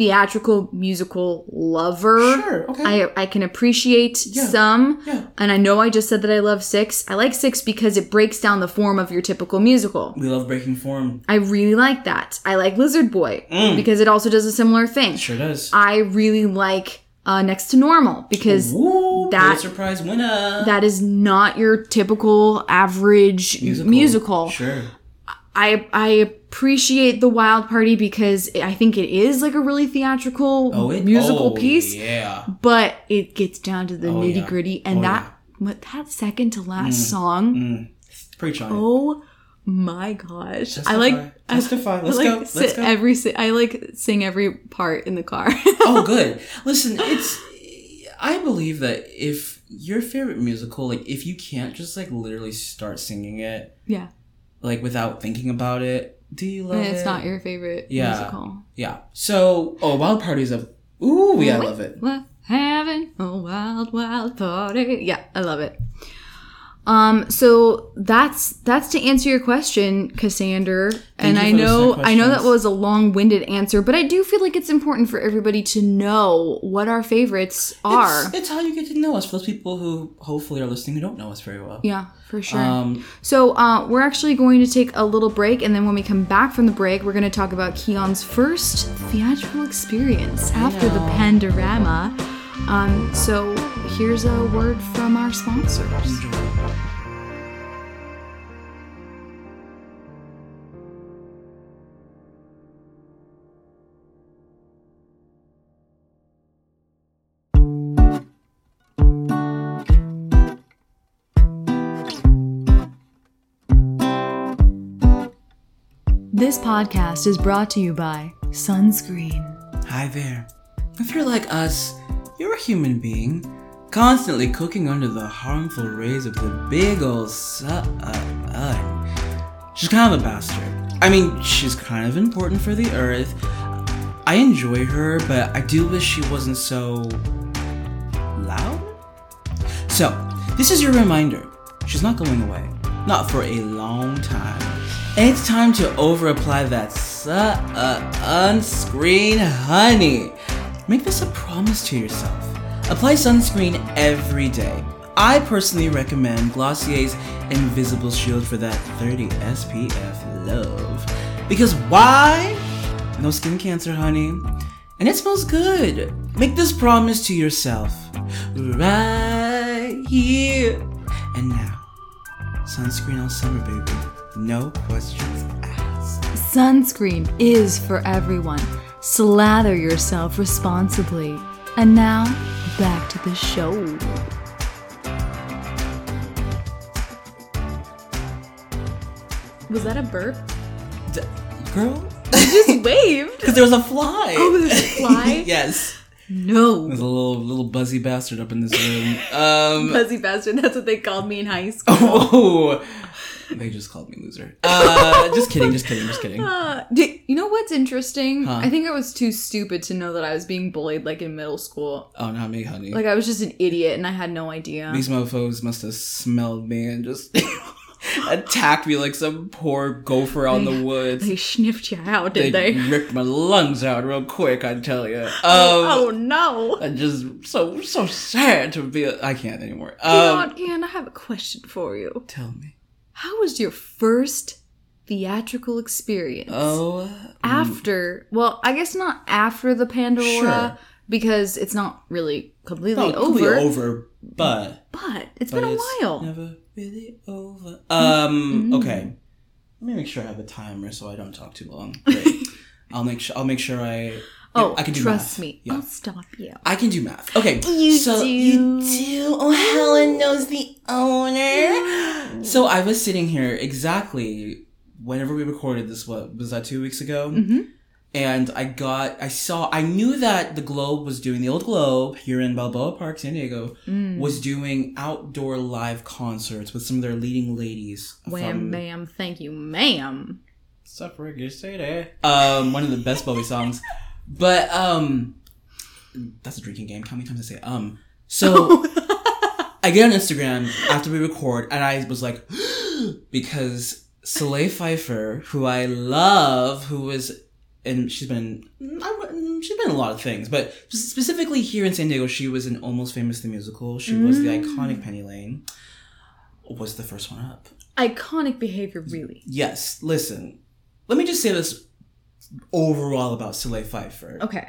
theatrical musical lover Sure. Okay. I, I can appreciate Yeah. some yeah. and i know i just said that i love six i like six because it breaks down the form of your typical musical We love breaking form. i really like that i like lizard boy Mm. because it also does a similar thing Sure does. i really like uh, next to normal because Woo, that- Prize winner. that is not your typical average musical. Sure. I I appreciate the Wild Party because I think it is like a really theatrical Oh, it, musical oh, piece, Yeah. but it gets down to the Oh, nitty yeah. gritty, and Oh, that what that second to last song. Mm. Preach on. Oh my gosh! Testify. I like Testify. Let's I like go. Let's sit go. every I like sing every part in the car. oh, good. Listen, it's. I believe that if your favorite musical, like, if you can't just like literally start singing it, yeah, like without thinking about it, do you love and it? it's not your favorite Yeah. musical. Yeah. So, oh, Wild Party's a. Ooh, yeah, I love it. We're having a oh, wild, wild party. Yeah, I love it. Um, so that's that's to answer your question, Cassander. and I know I know that was a long-winded answer, but I do feel like it's important for everybody to know what our favorites are. It's, it's how you get to know us. For those people who hopefully are listening who don't know us very well. yeah, for sure. Um, So uh, we're actually going to take a little break, and then when we come back from the break, we're going to talk about Keon's first theatrical experience after the Pandorama. Um, so here's a word from our sponsors. This podcast is brought to you by Sunscreen. Hi there. If you're like us, you're a human being, constantly cooking under the harmful rays of the big ol' sun. She's kind of a bastard. I mean, she's kind of important for the earth. I enjoy her, but I do wish she wasn't so loud. So, this is your reminder. She's not going away. Not for a long time. And it's time to over apply that su- uh, honey. Make this a promise to yourself. Apply sunscreen every day. I personally recommend Glossier's Invisible Shield for that 30 SPF love. Because why? No skin cancer, honey. And it smells good. Make this promise to yourself. Right here. And now, sunscreen all summer, baby. No questions asked. Sunscreen is for everyone. Slather yourself responsibly. And now, back to the show. Was that a burp? D- girl? I just waved. Because there was a fly. Oh, there's a fly? yes. No. There's a little little buzzy bastard up in this room. Um, Fuzzy bastard, that's what they called me in high school. oh, they just called me loser. Uh, just kidding, just kidding, just kidding. Uh, you know what's interesting? Huh? I think I was too stupid to know that I was being bullied like in middle school. Oh, not me, honey. Like I was just an idiot and I had no idea. These mofos must have smelled me and just attacked me like some poor gopher out in the woods. They sniffed you out, did they? ripped my lungs out real quick, I tell you. Um, oh no. I'm just so so sad to be. I can't anymore. You know Um, what, Ian, I have a question for you. tell me. How was your first theatrical experience? Oh, after, well, I guess not after the Pandora, Sure. because it's not really completely Not over, completely over, but but it's but been a it's while. Mm-hmm. Never really over. Um. Okay. Let me make sure I have a timer so I don't talk too long. I'll make sure. I'll make sure I. oh, I can do trust math. me. Yeah. I'll stop you. I can do math. Okay. You so do. You do. Oh, Helen knows the owner. so I was sitting here exactly whenever we recorded this. What was that? Two weeks ago. Mm-hmm. And I got, I saw, I knew that the Globe was doing the old Globe here in Balboa Park, San Diego, Mm. was doing outdoor live concerts with some of their leading ladies. Wham from bam, thank you, ma'am. Suffragette City. Um, one of the best Bowie songs. But, um, that's a drinking game. How many times I say um? So, I get on Instagram after we record, and I was like, because Solea Pfeiffer, who I love, who was, and she's been, I she's been a lot of things, but specifically here in San Diego, she was in Almost Famous the musical. She was the iconic Penny Lane. Was the first one up? Iconic behavior, really. Yes. Listen, let me just say this overall about Solea Pfeiffer. Okay.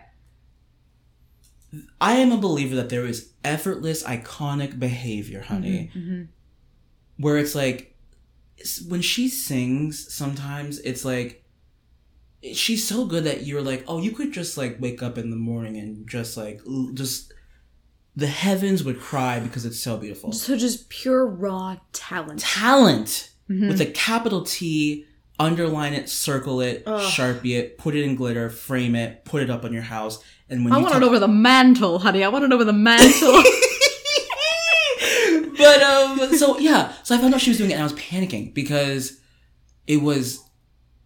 I am a believer that there is effortless, iconic behavior, honey, Mm-hmm. where it's like when she sings. Sometimes it's like she's so good that you're like, oh, you could just like wake up in the morning and just like just the heavens would cry because it's so beautiful. So just pure raw talent. Talent Mhm. with a capital T. Underline it, circle it, Ugh. sharpie it, put it in glitter, frame it, put it up on your house, and when I you want talk- it over the mantle, honey. I want it over the mantle. but um so yeah so i found out she was doing it and i was panicking because it was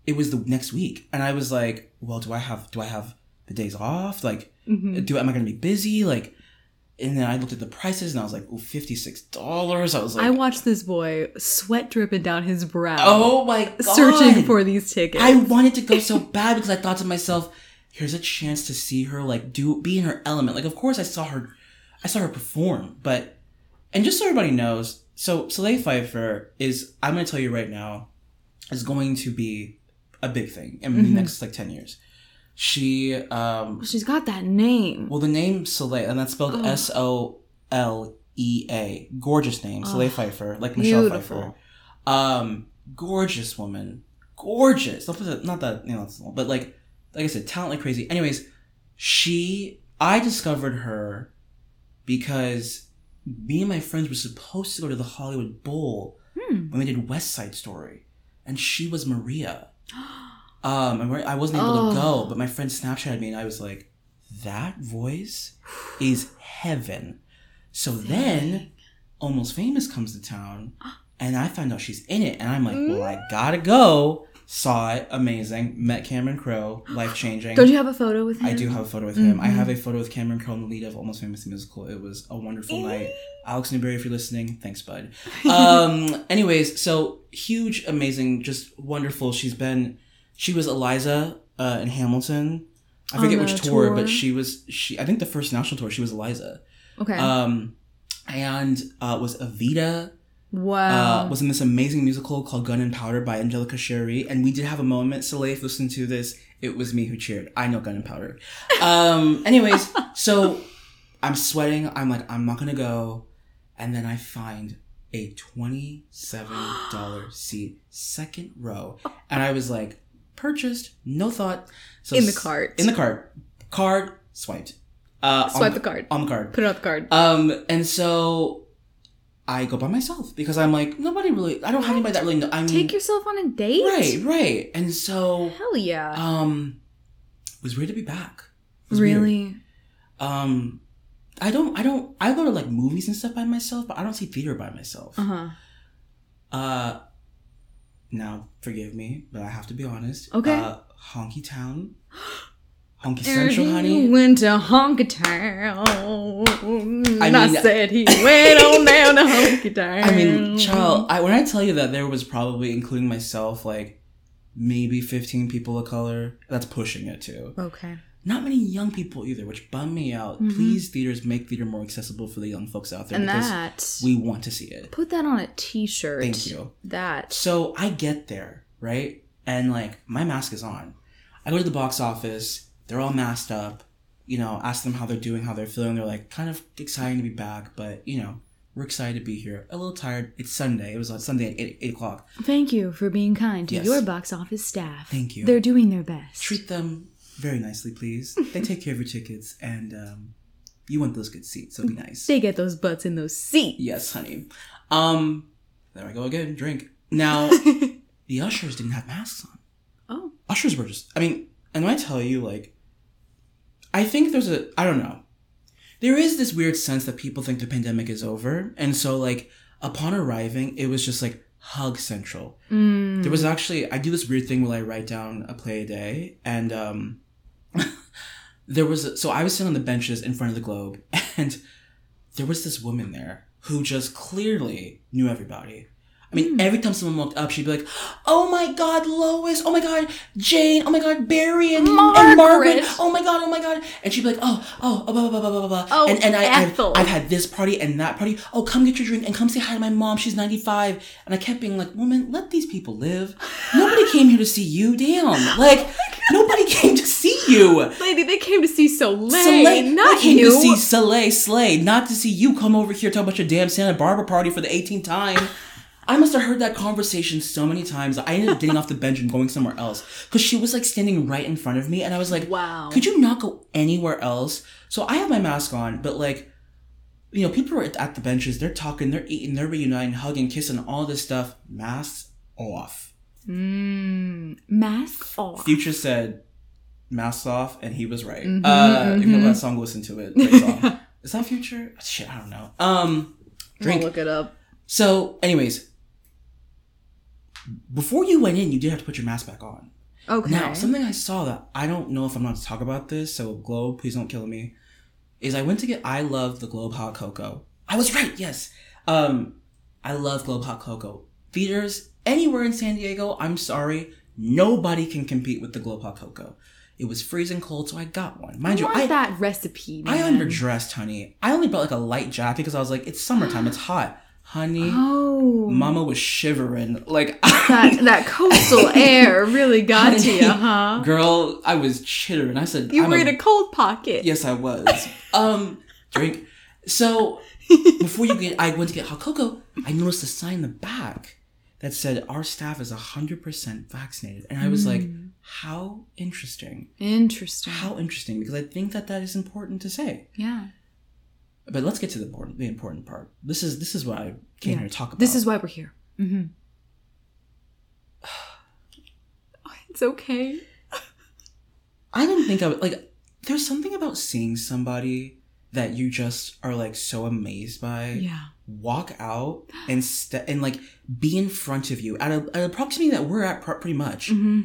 it was the next week and i was like well do i have do i have the days off like Mhm. do am i gonna be busy like and then i looked at the prices and i was like oh $56 i was like I watched this boy sweat dripping down his brow, oh my god searching for these tickets. i wanted to go so bad because i thought to myself here's a chance to see her like do be in her element like of course i saw her i saw her perform but and just so everybody knows so solea pfeiffer is i'm going to tell you right now is going to be a big thing in the Mhm. next like 10 years she um She's got that name. well the name solea and that's spelled Oh. s-o-l-e-a gorgeous name solea Oh, pfeiffer like michelle beautiful. pfeiffer um gorgeous woman gorgeous not that, not that you know but like like i said talent like crazy anyways she i discovered her because me and my friends were supposed to go to the hollywood bowl Hmm. when we did west side story and she was maria um and i wasn't able Oh. to go but my friend snapchatted me and i was like that voice is heaven so then almost famous comes to town and i find out she's in it and i'm like well i gotta go saw it amazing met cameron crowe life changing Don't you have a photo with him? I do have a photo with him. I have a photo with Cameron Crowe in the lead of Almost Famous the Musical. It was a wonderful night. Alex Newberry, if you're listening, thanks, bud. Um, anyways, so huge, amazing, just wonderful. She's been, she was Eliza uh, in Hamilton. I forget which tour, tour? but she was she. I think the first national tour, she was Eliza. Okay. Um, and uh, was Evita wow. uh, was in this amazing musical called Gun and Powder by Angelica Chéri, and we did have a moment. Solea, if you listen to this, it was me who cheered. I know Gun and Powder. Um, anyways, so I'm sweating. I'm like, I'm not gonna go, and then I find a twenty-seven dollar seat, second row, and I was like, purchased, no thought. So In the cart. In the cart. Card swiped. Uh, Swipe on, the card. on the card. Put it on the card. Um, and so I go by myself because I'm like, nobody really, I don't have anybody that really know. I mean, Take yourself on a date? right, right. And so, Hell yeah. um, was weird to be back. Was weird. really? Um, I don't, I don't, I go to like movies and stuff by myself, but I don't see theater by myself. Uh huh. Uh, now forgive me, but I have to be honest. Okay. Uh, Honky Town, Honky Central, he honey. went to Honky Town. I I, mean- said he went on down to Honky Town. I mean, child, I, when I tell you that there was probably, including myself, like maybe 15 people of color, that's pushing it too. Okay. Not many young people either, which bum me out. Mhm. Please, theaters, make theater more accessible for the young folks out there And because that. we want to see it. put that on a T-shirt. Thank you. That. So I get there, right? And like, my mask is on. I go to the box office, they're all masked up. you know, ask them how they're doing, how they're feeling. They're like kind of excited to be back, but you know, we're excited to be here. A little tired. It's Sunday. It was on Sunday at eight, eight o'clock. Thank you for being kind to Yes. your box office staff. Thank you. They're doing their best. Treat them very nicely, please. they take care of your tickets, and um, you want those good seats, so be nice. They get those butts in those seats. Yes, honey. Um, there I go again. Drink. Now, the ushers didn't have masks on. Oh. Ushers were just. I mean, and when I tell you, like, I think there's a. I don't know. There is this weird sense that people think the pandemic is over, and so like upon arriving, it was just like hug central. Mm. There was actually I do this weird thing where I write down a play a day, and um, there was a, so I was sitting on the benches in front of the globe, and there was this woman there who just clearly knew everybody. I mean, hmm. every time someone walked up, she'd be like, "Oh my God, Lois! Oh my God, Jane! Oh my God, Barry and and Margaret! Margaret. Oh my God! Oh my God!" And she'd be like, "Oh, oh, oh blah blah blah blah blah blah." Oh, and and I, I've, I've had this party and that party. Oh, come get your drink and come say hi to my mom. She's ninety five. And I kept being like, "Woman, let these people live. Nobody came here to see you. Damn! Like oh nobody came to see you." Lady, they came to see Solea, Solea, not I came you. to see Solea Slay, not to see you come over here talk about your damn Santa Barbara party for the 18th time. I must have heard that conversation so many times. I ended up getting off the bench and going somewhere else because she was like standing right in front of me, and I was like, Wow. could you not go anywhere else?" So I have my mask on, but like, you know, people are at the benches, they're talking, they're eating, they're reuniting, hugging, kissing, all this stuff. Masks off. Mm, mask off. Future said, "Masks off," and he was right. Mhm, uh, if you know mhm. that song, listen to it. Is that Future? Shit, I don't know. Um, drink. I'll look it up. So, anyways, before you went in, you did have to put your mask back on. Okay. Now, something I saw that I don't know if I'm not to talk about this, so Globe, please don't kill me. Is I went to get I love the Globe hot cocoa. I was right, yes. Um, I love Globe hot cocoa. Theaters anywhere in San Diego, I'm sorry, nobody can compete with the Globe hot cocoa. It was freezing cold, so I got one. Mind you, I that recipe. I underdressed, honey. I only brought like a light jacket because I was like, it's summertime, it's hot, honey. Oh, Mama was shivering. Like, that that coastal air really got to you, huh? girl, I was chittering. I said, You I'm were a- in a cold pocket. Yes, I was. um, drink. So, before you get, I went to get hot cocoa. I noticed a sign in the back that said, our staff is 100% vaccinated. And I was like, Mm. how interesting. Interesting. How interesting. Because I think that that is important to say. Yeah. But let's get to the important, the important part. This is, this is what I came Yeah. here to talk about. This is why we're here. Mm-hmm. it's okay. I didn't think I would like. There's something about seeing somebody that you just are like so amazed by. Yeah. Walk out and st- and like be in front of you at a, at a proximity that we're at pr- pretty much, Mm-hmm.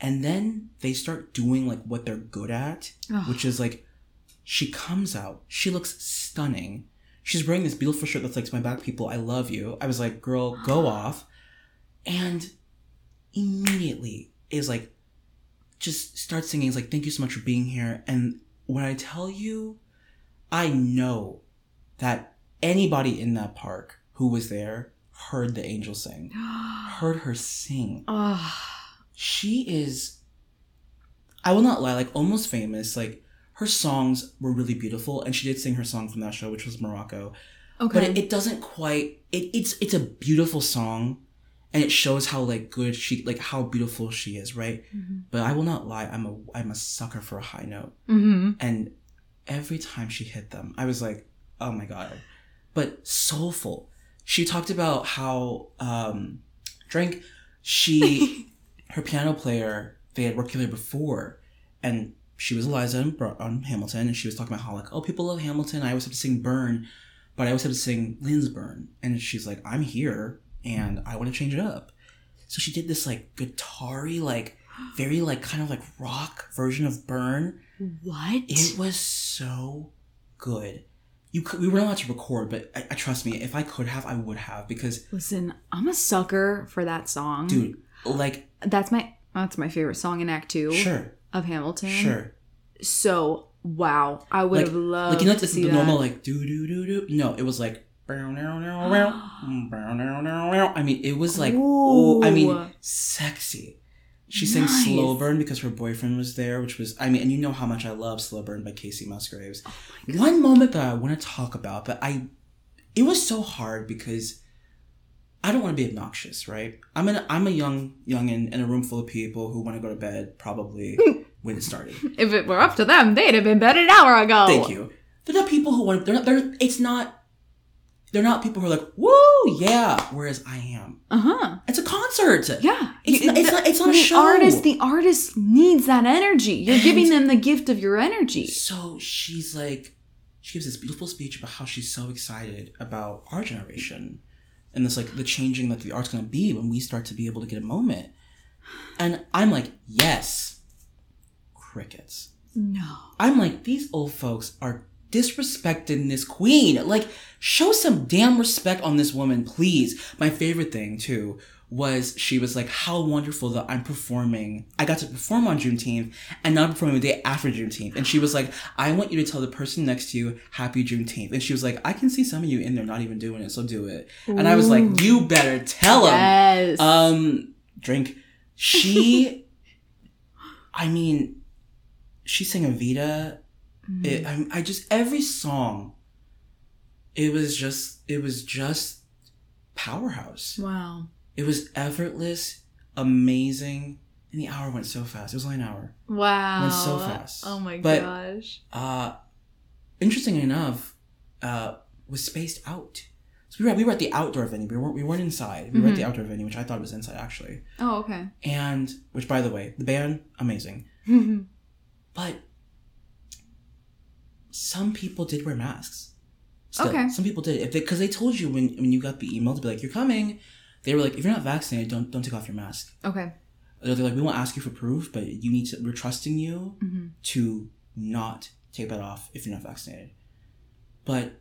and then they start doing like what they're good at, Ugh. which is like she comes out, she looks stunning. She's wearing this beautiful shirt that's like, "To my back people, I love you." I was like, "Girl, go off," and immediately is like just starts singing. It's like, thank you so much for being here. And when I tell you, I know that anybody in that park who was there heard the angel sing, heard her sing. She is, I will not lie, like almost famous. Like her songs were really beautiful, and she did sing her song from that show, which was Morocco. okay. But it, it doesn't quite. It, it's it's a beautiful song, and it shows how like good she like how beautiful she is, right? Mhm. But I will not lie. I'm a I'm a sucker for a high note, mm-hmm. and every time she hit them, I was like, oh my god. But soulful. She talked about how um, drink. She her piano player they had worked together before, and she was Eliza on, on Hamilton, and she was talking about how like oh people love Hamilton. I always have to sing Burn, but I always have to sing Lin's Burn, and she's like I'm here and I want to change it up. So she did this like guitar-y, like very like kind of like rock version of Burn. What? It was so good. You could, we were not allowed to record, but I, I trust me, if I could have, I would have because, Listen, I'm a sucker for that song. dude, like, That's my that's my favorite song in Act Two sure, of Hamilton. sure, So wow, I would like, have loved like you know, to see the that. normal like do do do do. No, it was like. I mean, it was like, oh, I mean, sexy. She sang Nice. Slow Burn because her boyfriend was there, which was I mean, and you know how much I love Slow Burn by Kacey Musgraves. Oh One moment that I want to talk about, but I it was so hard because I don't want to be obnoxious, right? I'm an I'm a young youngin in a room full of people who want to go to bed probably when it started. If it were up to them, they'd have been bed an hour ago. Thank you. They're not people who want. They're not. They're. It's not. They're not people who are like, "Woo, yeah." Whereas I am. Uh huh. It's a concert. Yeah. It's You- not- it's the- not- it's not a the show. Artist, the artist needs that energy. You're And- giving them the gift of your energy. So she's like, she gives this beautiful speech about how she's so excited about our generation, and this like the changing that the art's gonna be when we start to be able to get a moment. And I'm like, yes. Crickets. No. I'm like, these old folks are disrespecting this queen. Like, show some damn respect on this woman, please. My favorite thing, too, was she was like, how wonderful that I'm performing. I got to perform on Juneteenth and not performing the day after Juneteenth. And she was like, I want you to tell the person next to you, happy Juneteenth. And she was like, I can see some of you in there not even doing it, so do it. And I was like, you better tell them. Yes. Um, drink. She, I mean, she sang Evita. It, I, I just every song. It was just, it was just powerhouse. wow. It was effortless, amazing, and the hour went so fast. It was only an hour. Wow. Went so fast. Oh my But- gosh. Uh, interesting enough, uh, was spaced out. So we were we were at the outdoor venue. We weren't we weren't inside. We were at the outdoor venue, which I thought was inside actually. Oh, okay. And which, by the way, the band amazing. But some people did wear masks. Still, Okay. Some people did, if because they, told you when when you got the email to be like, "You're coming." They were like, "If you're not vaccinated, don't don't take off your mask." okay. They're like, "We won't ask you for proof, but you need to. We're trusting you Mhm. to not take that off if you're not vaccinated." But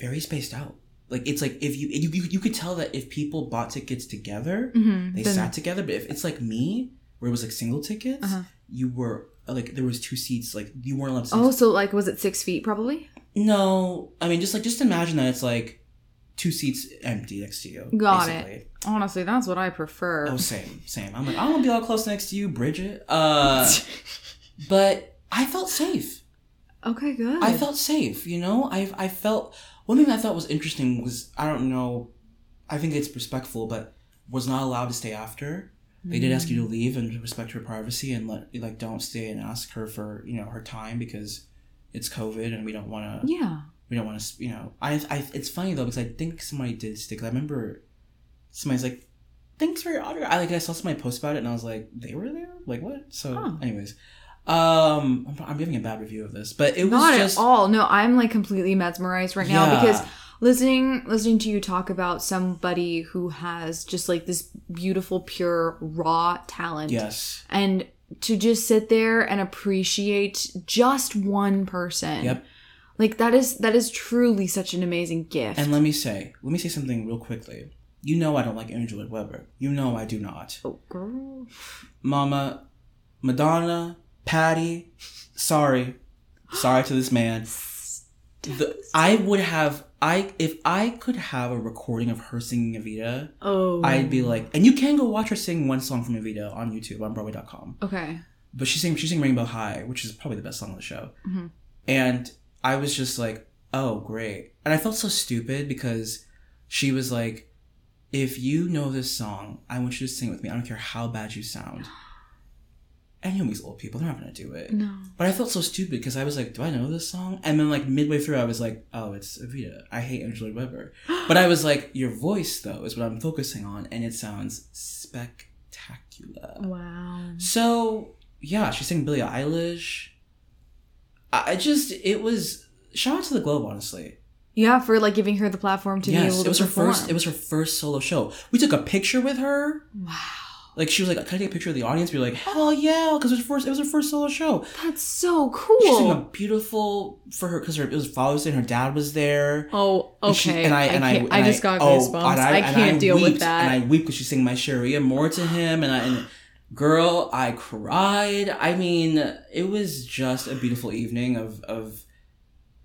very spaced out. Like it's like if you you you, you could tell that if people bought tickets together, Mm-hmm. they sat together. But if it's like me, where it was like single tickets, Uh-huh. you were like there was two seats. Like you weren't allowed to. Oh, so like, was it six feet probably? no, I mean just like just imagine that it's like two seats empty next to you. Got basically. it. Honestly, that's what I prefer. Oh, same, same. I'm like I want to be all close next to you, Bridget. Uh, but I felt safe. okay, good. I felt safe. You know, I I felt one thing I thought was interesting was I don't know, I think it's respectful, but was not allowed to stay after. They did ask you to leave and respect her privacy and let like don't stay and ask her for you know her time because it's COVID and we don't want to yeah. we don't want to you know I I it's funny though because I think somebody did stick. I remember somebody's like thanks for your autograph. I like I saw somebody post about it and I was like they were there like what so Oh. anyways um I'm, I'm giving a bad review of this but it was Not just at all. No, I'm like completely mesmerized right now Yeah. because listening listening to you talk about somebody who has just like this beautiful, pure, raw talent. yes And to just sit there and appreciate just one person. Yep. Like that is that is truly such an amazing gift. And let me say, let me say something real quickly. You know I don't like Angela Weber. You know I do not. oh, girl. Mama, Madonna, Patti, sorry. Sorry to this man. The, I would have I if I could have a recording of her singing Evita, Oh. I'd be like and you can go watch her sing one song from Evita on YouTube on Broadway.com. Okay. But she sang she sang Rainbow High, which is probably the best song on the show. Mhm. And I was just like, oh great. And I felt so stupid because she was like, if you know this song, I want you to sing it with me. I don't care how bad you sound. You know these old people, they're not gonna do it. No. But I felt so stupid because I was like, do I know this song? And then like midway through I was like, oh, it's Evita. I hate Angela Weber. But I was like, your voice though is what I'm focusing on and it sounds spectacular. Wow. So yeah, she sang Billie Eilish. I just it was shout out to the Globe honestly. Yeah, for like giving her the platform to be able to it was her first. It was her first solo show. We took a picture with her. Wow. Like she was like, "Can I take a picture of the audience?" We were like, "Hell yeah!" Because it was her first. It was her first solo show. That's so cool. She sang a beautiful for her because her it was Father's Day. and Her dad was there. Oh, And she- okay. and I I, and I, and I just got oh, goosebumps. and I, and can't deal with that. And I weep because she sang my Sharia more to him, and I and girl, I cried. I mean, it was just a beautiful evening of of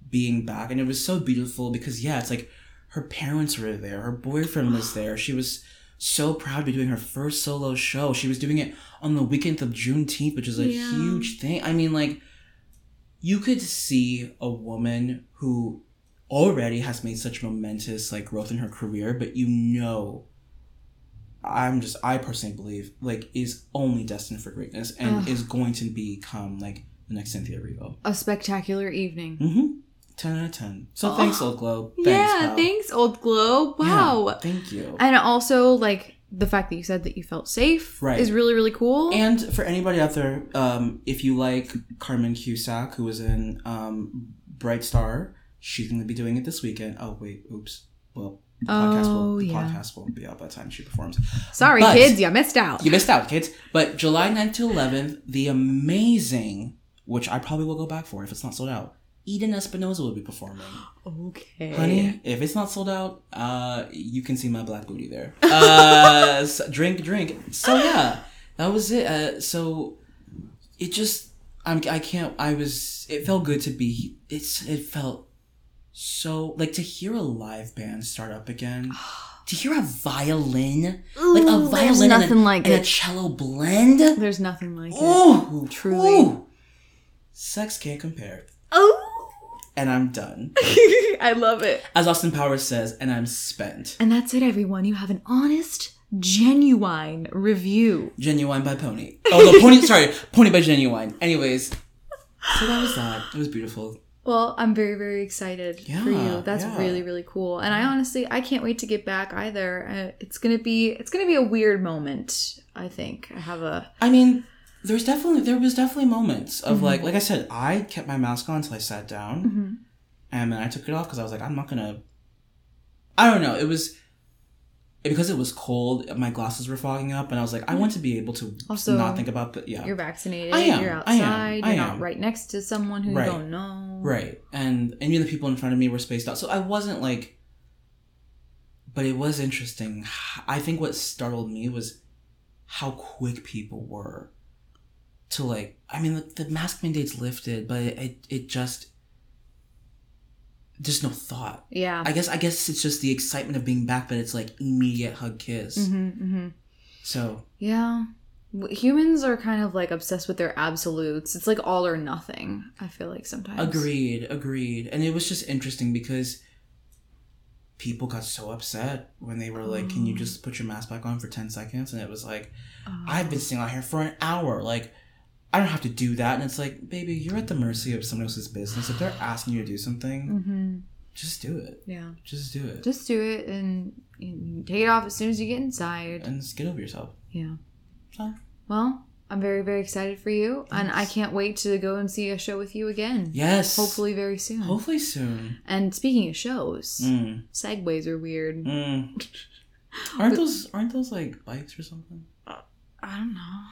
being back, and it was so beautiful because yeah, it's like her parents were there, her boyfriend was there. She was so proud to be doing her first solo show. She was doing it on the weekend of Juneteenth, which is a Yeah. huge thing. I mean, like, you could see a woman who already has made such momentous like growth in her career, but you know, I'm just I personally believe like is only destined for greatness and Ugh. is going to become like the next Cynthia Erivo. A spectacular evening. Mm-hmm. Ten out of ten. So Oh. thanks, Old Globe. Thanks, yeah, pal. thanks, Old Globe. Yeah, Wow. thank you. And also, like, the fact that you said that you felt safe Right. is really, really cool. And for anybody out there, um, if you like Carmen Cusack, who was in um, Bright Star, she's going to be doing it this weekend. Oh wait, oops. Well, the podcast Oh, will the yeah. podcast won't be out by the time she performs. Sorry, But- kids, you missed out. You missed out, kids. But July 9th to 11th, the amazing, which I probably will go back for if it's not sold out. Eden Espinosa will be performing. okay. Honey, if it's not sold out, uh, you can see my black booty there. Uh, drink, drink. So yeah, that was it. Uh, so it just, I'm, I can't. I was. It felt good to be. It's. It felt so like to hear a live band start up again. To hear a violin, like a Ooh, violin and, a, like and a cello blend. There's nothing like it. Oh, Truly. ooh. sex can't compare. And I'm done, I love it. as Austin Powers says, and I'm spent. And that's it, everyone. You have an honest, genuine review. Ginuwine by Pony. Oh no, Pony. sorry, Pony by Ginuwine. Anyways, so that was that. It was beautiful. Well, I'm very, very excited for you. That's yeah. really, really cool. And I honestly, I can't wait to get back either. Uh, it's gonna be, it's gonna be a weird moment. I think I have a. I mean, there's definitely there was definitely moments of Mm-hmm. like like I said, I kept my mask on until I sat down, and then I took it off because I was like, I'm not gonna. I don't know. It was because it was cold. My glasses were fogging up, and I was like, I want to be able to Also, not think about the yeah. You're vaccinated. I am, You're I am, outside. I you're am. not right next to someone who Right. you don't know. Right. And and even the people in front of me were spaced out. So I wasn't like but it was interesting. I think what startled me was how quick people were to like I mean the, the mask mandate's lifted, but it, it it just there's no thought. Yeah. I guess I guess it's just the excitement of being back, but it's like immediate hug kiss. hmm hmm So Yeah. Humans are kind of like obsessed with their absolutes. It's like all or nothing. I feel like sometimes. Agreed, agreed. And it was just interesting because people got so upset when they were like, Can you Oh. just put your mask back on for 10 seconds? And it was like, Oh. I've been sitting out here for an hour. Like, I don't have to do that. And it's like, baby, you're at the mercy of someone else's business. If they're asking you to do something, Mhm. just do it. Yeah. Just do it. Just do it and you take it off as soon as you get inside. and just get over yourself. Yeah. So, Well, I'm very, very excited for you. And I can't wait to go and see a show with you again. yes. Hopefully, very soon. Hopefully soon. And speaking of shows, Mm, segues are weird. mm. Aren't those aren't those like bikes or something? I don't know.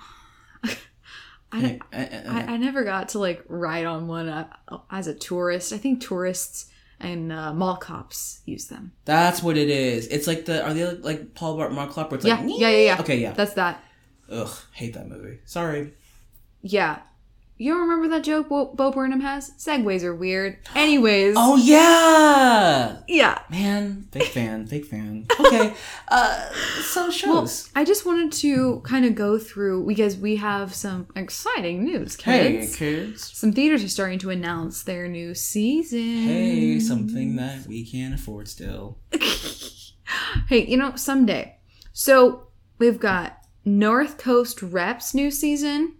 I, eh, I, I never got to like ride on one uh, as a tourist. I think tourists and uh, mall cops use them. That's what it is. It's like the are they like, like Paul Blart Mall Cop where it's Yeah, like yeah, yeah, yeah. Okay, yeah. That's that. Ugh, hate that movie. Sorry. Yeah. You don't remember that joke Bo, Bo Burnham has? Segways are weird. Anyways. Oh yeah, Yeah. man, fake fan, fake fan. Okay, uh, so shows. I just wanted to kind of go through because we have some exciting news, kids. hey, kids. Some theaters are starting to announce their new season. Hey, something that we can't afford still. Hey, you know, someday. So we've got North Coast Reps new season.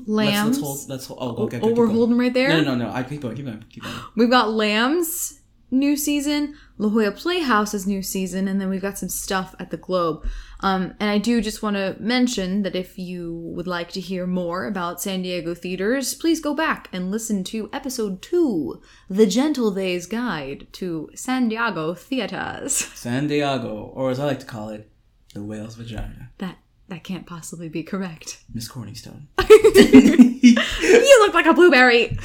Let's, Lambs. let's hold. Let's hold. Oh, oh, we're holding right there. No, no, no, no. I keep going. Keep going. Keep going. We've got Lambs new season, La Jolla Playhouse's new season, and then we've got some stuff at the Globe. Um, and I do just want to mention that if you would like to hear more about San Diego theaters, please go back and listen to episode two, The Gentle Vay's Guide to San Diego Theaters. San Diego, or as I like to call it, the whale's vagina. That that can't possibly be correct. Miss Corningstone. you look like a blueberry.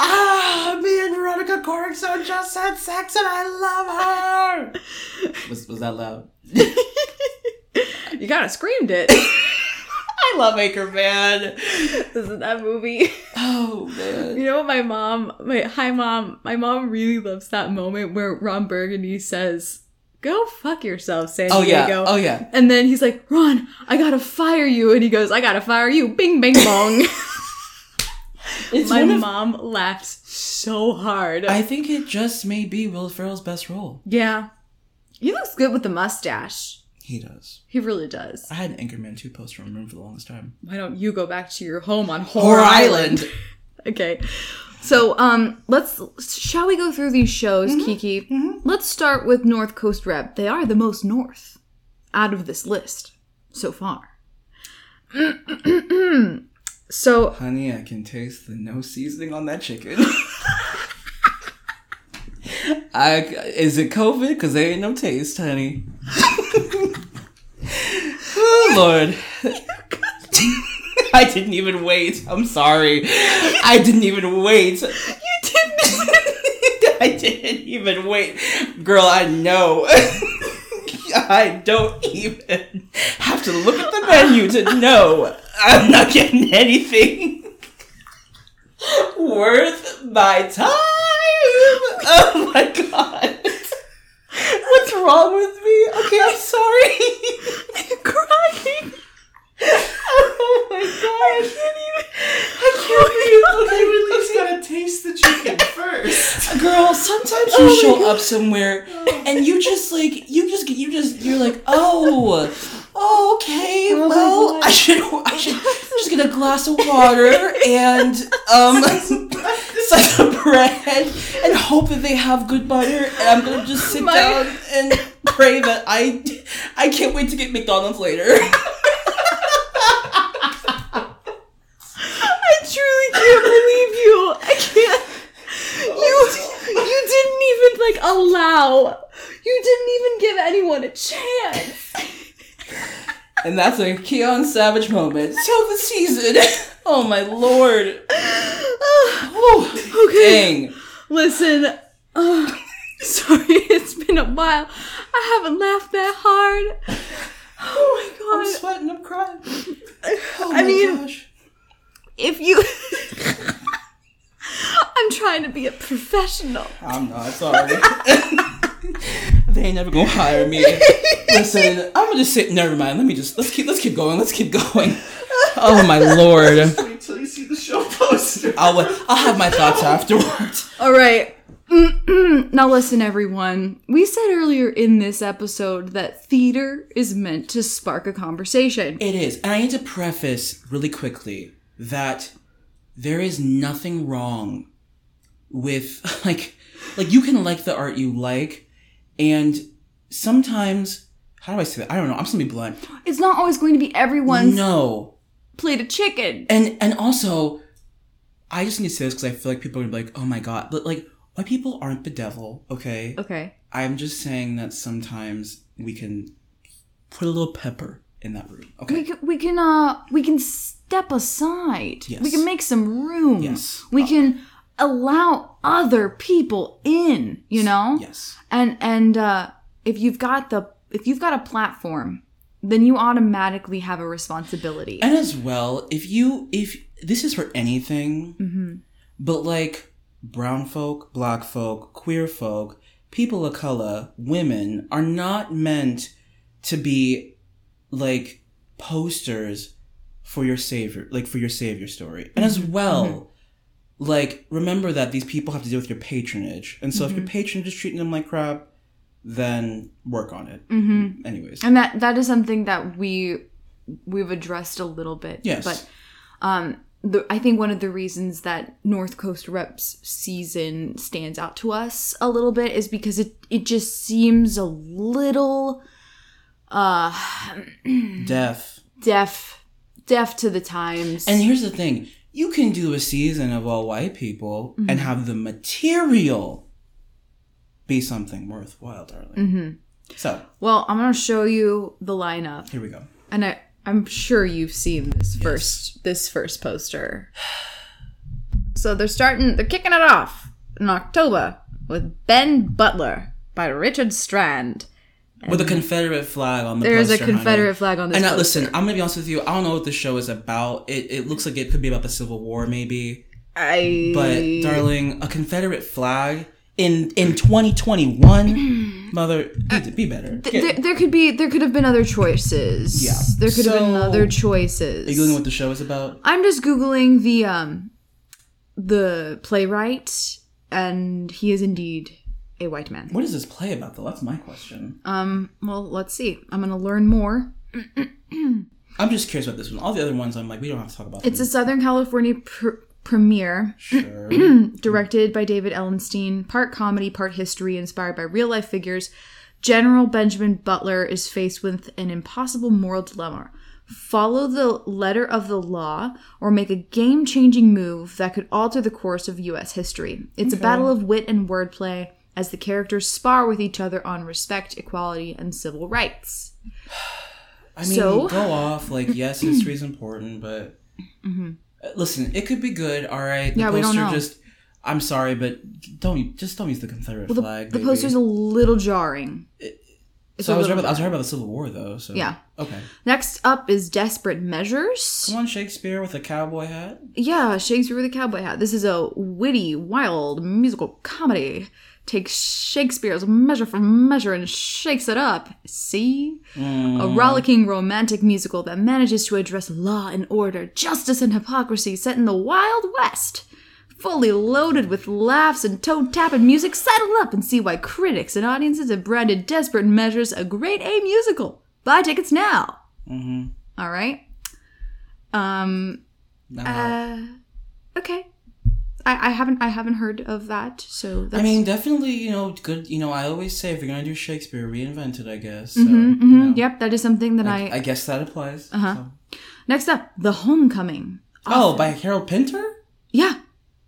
ah, me and Veronica Corningstone just had sex, and I love her. was was that loud? You kind of screamed it. I love Anchorman. this is that movie. Oh man. You know what my mom, my hi mom, my mom really loves that moment where Ron Burgundy says, go fuck yourself, San Diego. Oh yeah. Oh yeah. And then he's like, Ron, I gotta fire you. And he goes, I gotta fire you. Bing, bing, bong. It's My one of- mom laughed so hard. I think it just may be Will Ferrell's best role. yeah. He looks good with the mustache. He does. He really does. I had an Anchorman 2 poster my room for the longest time. Why don't you go back to your home on Horror Horror Island? Island. Okay. So, um, let's shall we go through these shows, Kiki? Let's start with North Coast Rep. They are the most north out of this list so far. so, Honey, I can taste the no seasoning on that chicken. I is it COVID? Because there ain't no taste, honey. oh Lord. I didn't even wait. I'm sorry. I didn't even wait. You didn't. I didn't even wait. Girl, I know. I don't even have to look at the menu to know I'm not getting anything worth my time. Oh my god. What's wrong with me? Okay, I'm sorry. you're crying. Oh my god. I can't even. I can't breathe. You at least gotta taste the chicken first. Girl, sometimes you show up somewhere and you just like you just you just you're like oh oh, okay Oh well I should I should just get a glass of water and um of bread and hope that they have good butter and I'm gonna just sit My- down and pray that I I can't wait to get McDonald's later. I truly can't believe you. I can't. You you didn't even like allow. You didn't even give anyone a chance. And that's a Keon Savage moment. So the season. Oh my lord. Oh, Okay. dang. Listen. Oh, sorry, it's been a while. I haven't laughed that hard. Oh my god. I'm sweating, I'm crying. Oh I mean- gosh. If you I'm trying to be a professional. I'm not sorry. they ain't never gonna hire me. Listen, I'm gonna just sit. Never mind. Let me just let's keep let's keep going. Let's keep going. Oh my lord. Wait till you see the show poster. I'll I'll have my thoughts afterwards. All right. now listen everyone. We said earlier in this episode that theater is meant to spark a conversation. It is, and I need to preface really quickly that there is nothing wrong with like like you can like the art you like, and sometimes how do I say that? I don't know. I'm just gonna be blunt. It's not always going to be everyone's No, plate of chicken. and and also, I just need to say this because I feel like people are gonna be like, oh my god, but like white people aren't the devil, okay? Okay. I'm just saying that sometimes we can put a little pepper in that room, okay? We can, we can uh we can step aside. Yes. We can make some room. Yes. We can allow other people in, you know? Yes. And and uh if you've got the if you've got a platform, then you automatically have a responsibility. And as well, if you if this is for anything, Mm-hmm. but like brown folk, black folk, queer folk, people of color, women are not meant to be like posters for your savior, like for your savior story. And Mm-hmm. as well, like remember that these people have to deal with your patronage, and so if Mm-hmm. your patronage is treating them like crap, then work on it. Mm-hmm. Anyways, and that that is something that we we've addressed a little bit Yes. but um the, I think one of the reasons that North Coast Reps season stands out to us a little bit is because it it just seems a little uh deaf. deaf deaf to the times. And here's the thing you can do a season of all white people and have the material be something worthwhile, darling. Mm-hmm. So, well, I'm gonna show you the lineup, here we go. and I I'm sure you've seen this first this first poster. So they're starting they're kicking it off in October with Ben Butler by Richard Strand. With a Confederate flag on the There's a poster, honey. Confederate flag on this. And now, listen, I'm gonna be honest with you. I don't know what the show is about. It, it looks like it could be about the Civil War, maybe. I But, darling, a Confederate flag in in 2021. Mother, be, be better. Th- there, there could be there could have been other choices. Yeah. There could have been other choices. Are you googling what the show is about? I'm just googling the um the playwright and he is indeed a white man. What is this play about, though? That's my question. Um well, let's see. I'm going to learn more. I'm just curious about this one. All the other ones, I'm like, we don't have to talk about. It's a. Southern California pr- premiere sure. directed by David Ellenstein, part comedy, part history, inspired by real life figures. General Benjamin Butler is faced with an impossible moral dilemma. Follow the letter of the law or make a game changing move that could alter the course of U.S. history. It's a battle of wit and wordplay as the characters spar with each other on respect, equality, and civil rights. I mean, So- go off. Like, yes, history is important, but Uh, listen, it could be good. All right. The Mm-hmm. Yeah, we don't poster know. Just, I'm sorry, but don't just don't use the Confederate The, flag. the baby. poster's a little jarring. It's So I was about I was right about the Civil War though. So Yeah. Okay. Next up is Desperate Measures. Come on, Shakespeare with a cowboy hat. Yeah, Shakespeare with a cowboy hat. This is a witty, wild musical comedy. Takes Shakespeare's measure for measure and shakes it up. See? A rollicking romantic musical that manages to address law and order, justice and hypocrisy set in the Wild West. Fully loaded with laughs and toe tapping music, settle up and see why critics and audiences have branded Desperate Measures a great A musical. Buy tickets now. Mm-hmm. All right. Um, uh, okay. I, I haven't I haven't heard of that, so that's I mean, definitely, you know, good. You know, I always say if you're gonna do Shakespeare, reinvent it. I guess. So, Mhm, you mhm. know, Yep, that is something that I. I, I guess that applies. Uh-huh. so. Next up, The Homecoming. Oh, by Harold Pinter. Yeah.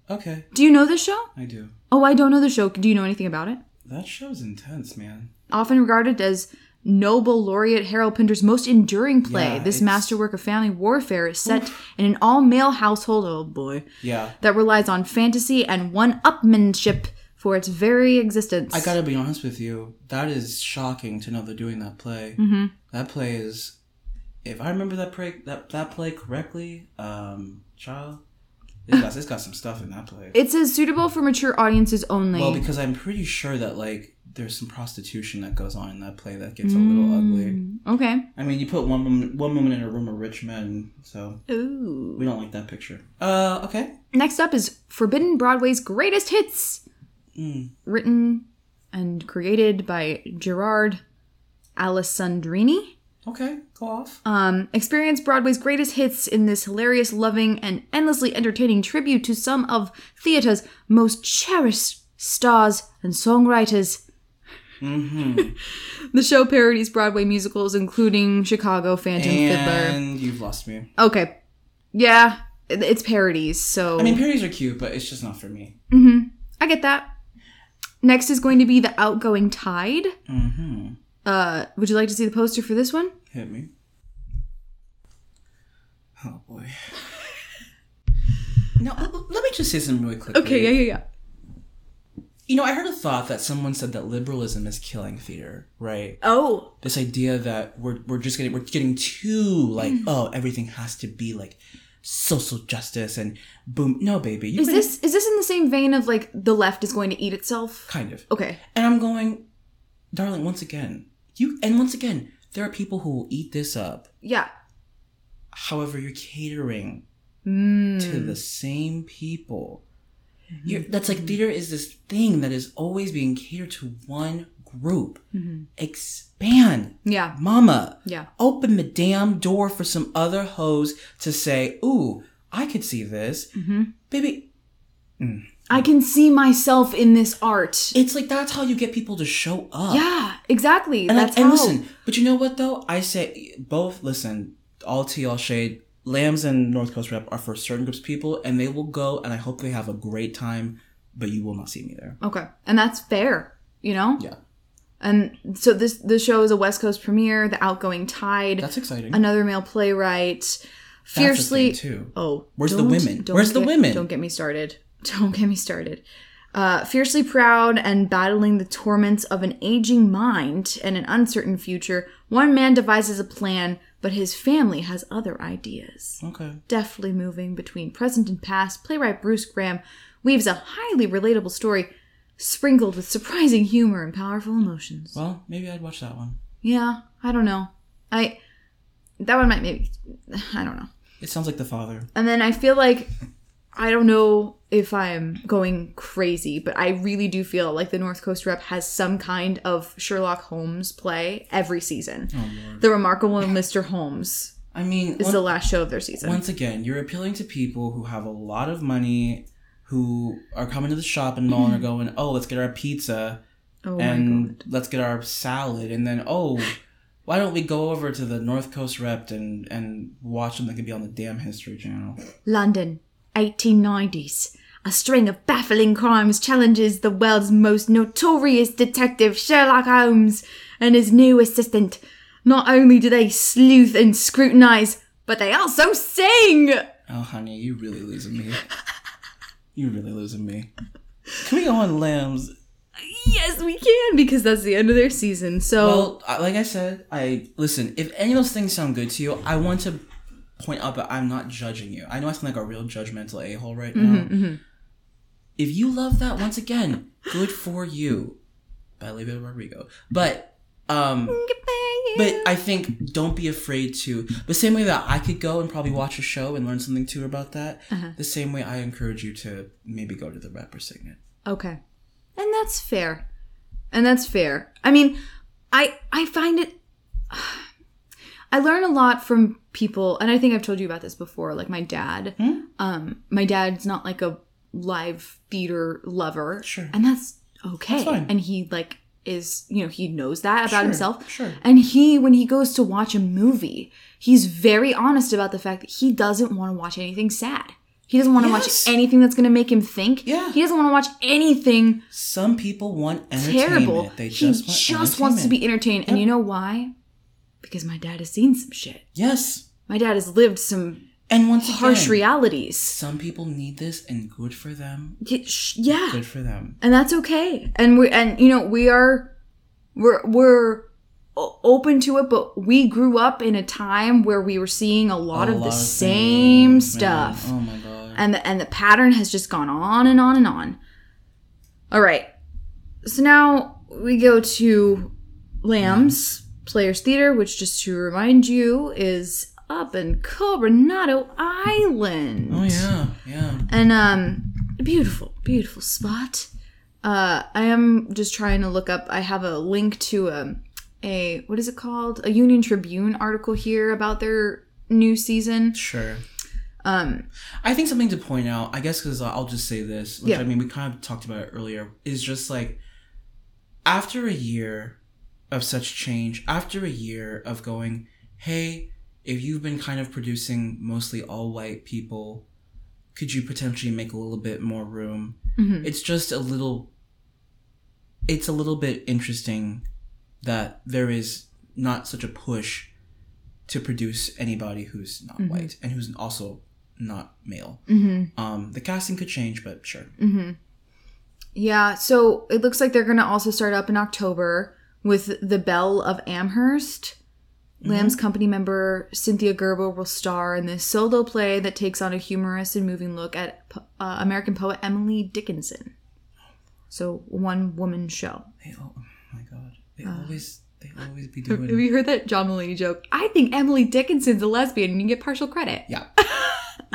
Okay, Do you know this show? I do. Oh, I don't know the show. Do you know anything about it? That show's intense, man. Often regarded as Nobel laureate Harold Pinter's most enduring play, Yeah, this masterwork of family warfare is set in an all-male household. Oh boy, Yeah. that relies on fantasy and one-upmanship for its very existence. I gotta be honest with you. That is shocking to know they're doing that play. Mm-hmm. That play is, if I remember that play that that play correctly, um, child, it's got, it's got some stuff in that play. It says suitable for mature audiences only. Well, because I'm pretty sure that like there's some prostitution that goes on in that play that gets a little ugly. Mm, Okay. I mean, you put one woman, one woman in a room of rich men, so Ooh. we don't like that picture. Uh, okay. Next up is Forbidden Broadway's Greatest Hits, Mm. written and created by Gerard Alessandrini. Okay, go off. Um, experience Broadway's greatest hits in this hilarious, loving, and endlessly entertaining tribute to some of theater's most cherished stars and songwriters. Mm-hmm. The show parodies Broadway musicals, including Chicago Phantom Fiddler. and you've lost me. Okay, yeah, it's parodies, so I mean, parodies are cute, but it's just not for me. hmm I get that. Next is going to be the Outgoing Tide. Mm-hmm. Uh, would you like to see the poster for this one? Hit me. Oh boy. now, let me just say something really quickly. Okay, yeah, yeah. Yeah. You know, I heard a thought that someone said that liberalism is killing theater, right? Oh, This idea that we're we're just getting we're getting too like Mm. oh everything has to be like social justice and boom no baby you is this is this in the same vein of like the left is going to eat itself? kind of Okay. and I'm going, darling. Once again, you and once again there are people who will eat this up. Yeah. However, you're catering Mm. to the same people. Mm-hmm. You're, that's like mm-hmm. theater is this thing that is always being catered to one group. Mm-hmm. Expand, Yeah. mama. Yeah. Open the damn door for some other hoes to say, "Ooh, I could see this, baby." Mm. I can see myself in this art. It's like that's how you get people to show up. Yeah, exactly. And, That's like, and listen, but you know what though? I say both. Listen, all tea, all shade. Lambs and North Coast Rep are for certain groups of people, and they will go, and I hope they have a great time. But you will not see me there. Okay, and that's fair. You know. Yeah, And so this this show is a West Coast premiere. The Outgoing Tide. that's exciting. another male playwright. Fiercely. The too. Oh, Where's the women? Where's the women? Don't get me started. Don't get me started. Uh, fiercely proud and battling the torments of an aging mind and an uncertain future, one man devises a plan, but his family has other ideas. Okay. Deftly moving between present and past, playwright Bruce Graham weaves a highly relatable story sprinkled with surprising humor and powerful emotions. Well, maybe I'd watch that one. Yeah, I don't know. I that one might maybe I don't know. It sounds like the father. And then I feel like I don't know if I'm going crazy, but I really do feel like the North Coast Rep has some kind of Sherlock Holmes play every season. Oh. The Remarkable Mr. Holmes I mean, is one- the last show of their season. once again, you're appealing to people who have a lot of money, who are coming to the shopping mall and are going, "Oh, let's get our pizza oh and let's get our salad," and then, "Oh, why don't we go over to the North Coast Rep and and watch something that could be on the damn History Channel?" London, 1890s. A string of baffling crimes challenges the world's most notorious detective, Sherlock Holmes, and his new assistant. Not only do they sleuth and scrutinize, but they also sing! Oh, honey, you really losing me. you really losing me. Can we go on lambs? Yes, we can, because that's the end of their season. So, Well, like I said, I listen. If any of those things sound good to you, I want to point out that I'm not judging you. I know I sound like a real judgmental a hole right mm-hmm, now. Mm-hmm. If you love that, once again, good for you. By Olivia Rodrigo, but um, but I think don't be afraid to. The same way that I could go and probably watch a show and learn something too about that. Uh-huh. The same way I encourage you to maybe go to the Rep or Cygnet. Okay. And that's fair. And that's fair. I mean, I I find it I learn a lot from people and I think I've told you about this before, like my dad. Um my dad's not like a live theater lover. Sure. And that's okay. That's fine. And he like is, you know, he knows that about Sure, himself. sure. And he when he goes to watch a movie, he's very honest about the fact that he doesn't want to watch anything sad. He doesn't want to Yes. watch anything that's going to make him think. Yeah. He doesn't want to watch anything Some people want entertainment. terrible. They he just want just wants to be entertained. And you know why? Because my dad has seen some shit. Yes. My dad has lived some And once harsh again, realities. some people need this, and good for them. Yeah. Good for them. and that's okay and we and you know we are we're we're open to it but we grew up in a time where we were seeing a lot A of the lot same things, stuff Oh my god. and the, and the pattern has just gone on and on and on all right so now we go to lambs players theater which just to remind you is up in coronado island oh yeah, yeah. and um beautiful beautiful spot uh i am just trying to look up i have a link to a a what is it called a union tribune article here about their new season Sure. um I think something to point out, I guess, because I'll just say this, which Yeah. I mean, we kind of talked about it earlier, is just like after a year of such change, after a year of going, hey, if you've been kind of producing mostly all white people, could you potentially make a little bit more room? mhm. It's just a little, it's a little bit interesting that there is not such a push to produce anybody who's not white and who's also not male. Mhm. Um, the casting could change, but sure. yeah so it looks like they're gonna also start up in october with the belle of amherst Lamb's company member Cynthia Gerber will star in this solo play that takes on a humorous and moving look at uh, American poet Emily Dickinson. So, one woman show. They, oh my god, they Uh. always, they always be doing. Have you heard that John Mulaney joke? I think Emily Dickinson's a lesbian and you get partial credit. Yeah.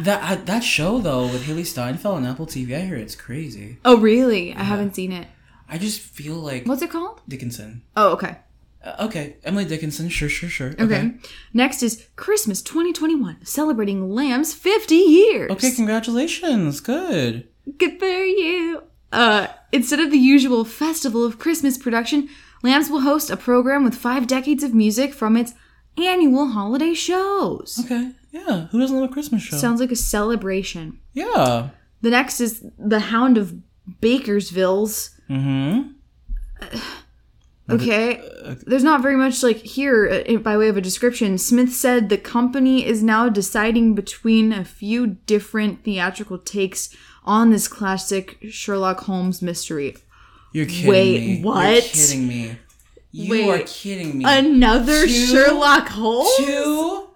that I, that show though with Hailee Steinfeld on Apple TV, I hear it's crazy. Oh, really? I haven't seen it. I just feel like What's it called? Dickinson. Oh, okay. Uh, okay, Emily Dickinson. Sure, sure, sure. Okay. Next is Christmas 2021, celebrating Lamb's 50 years. Okay, congratulations. Good. Good for you. Uh, instead of the usual festival of Christmas production, Lambs will host a program with five decades of music from its annual holiday shows. Okay. Yeah. Who doesn't love a Christmas show? Sounds like a celebration. yeah. The next is the Hound of Baskervilles. Mm-hmm. Okay. There's not very much like here uh, by way of a description. Smith said the company is now deciding between a few different theatrical takes on this classic Sherlock Holmes mystery. You're kidding Wait, me. You're kidding me. You Wait. are kidding me. Another Two- Sherlock Holmes? Two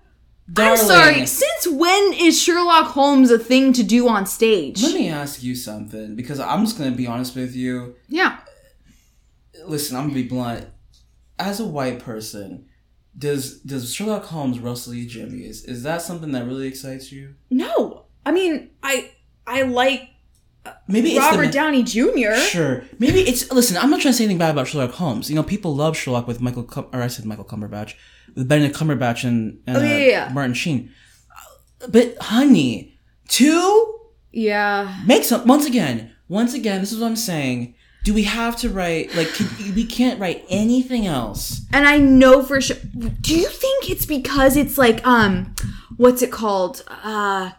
I'm sorry. Since when is Sherlock Holmes a thing to do on stage? Let me ask you something because I'm just gonna be honest with you. yeah. Listen, I'm gonna be blunt. As a white person, does does Sherlock Holmes rustle you jimmies? Is that something that really excites you? No. I mean, I I like Maybe it's Robert the, Downey Jr. Sure. Maybe it's listen. I'm not trying to say anything bad about Sherlock Holmes. You know, people love Sherlock with Michael, Cum- or I said Michael Cumberbatch, with Benedict Cumberbatch and, and Oh, yeah, uh, yeah. Martin Sheen. But honey, two Yeah. make some. Once again, once again, this is what I'm saying. Do we have to write like can, we can't write anything else? And I know for sure. Do you think it's because it's like um, what's it called? Uh,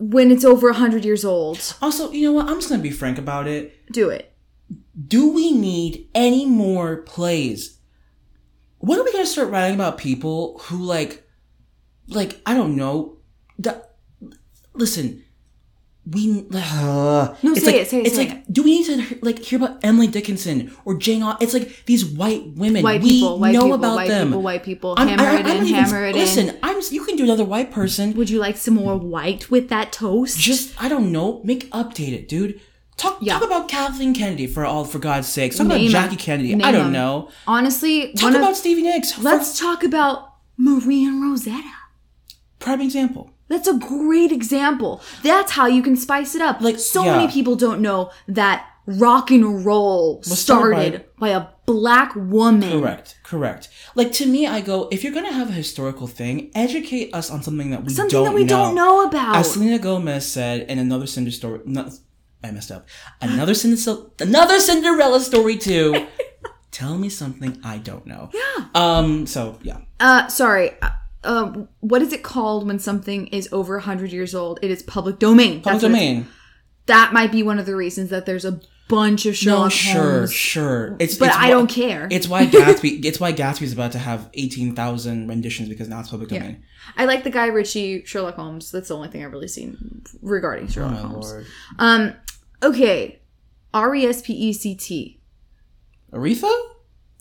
when it's over a hundred years old. Also, you know what? I'm just gonna be frank about it. Do it. Do we need any more plays? When are we gonna start writing about people who like, like I don't know, the, listen, we uh, No, it's say like, it, say it, It's say like, do we need to like hear about Emily Dickinson or Jane? Au- It's like these white women. White we people. White know people. about white them. people. White people. I'm- Hammer I- I it don't in. even- Hammer it in. Listen, I'm. You can do another white person. Would you like some more white with that toast? Just I don't know. Make update it, dude. Talk Yeah. talk about Kathleen Kennedy for all for God's sakes. Talk Name about. Jackie Kennedy. Name I don't 'em. know. Honestly, Talk about of, Stevie Nicks. Let's talk about Marie and Rosetta. prime example. That's a great example. That's how you can spice it up. Like, so yeah. many people don't know that rock and roll started started by, a black woman. Correct. Correct. Like to me, I go if you're gonna have a historical thing, educate us on something that we Something don't that we know. don't know about. As Selena Gomez said in another Cinder story. No, I messed up. Another Cinderella. Another Cinderella story too. Tell me something I don't know. Yeah. Um. So yeah. Uh, sorry. Uh, what is it called when something is over 100 years old? It is public domain. Public That's domain. That might be one of the reasons that there's a bunch of No, Sherlock sure, Holmes. sure. It's But it's I why- don't care. It's why Gatsby. it's why Gatsby's about to have eighteen thousand renditions because now it's public domain. I like the Guy Ritchie Sherlock Holmes. That's the only thing I've really seen regarding Oh Sherlock my Holmes. lord. Um, okay. R E S P E C T. Aretha?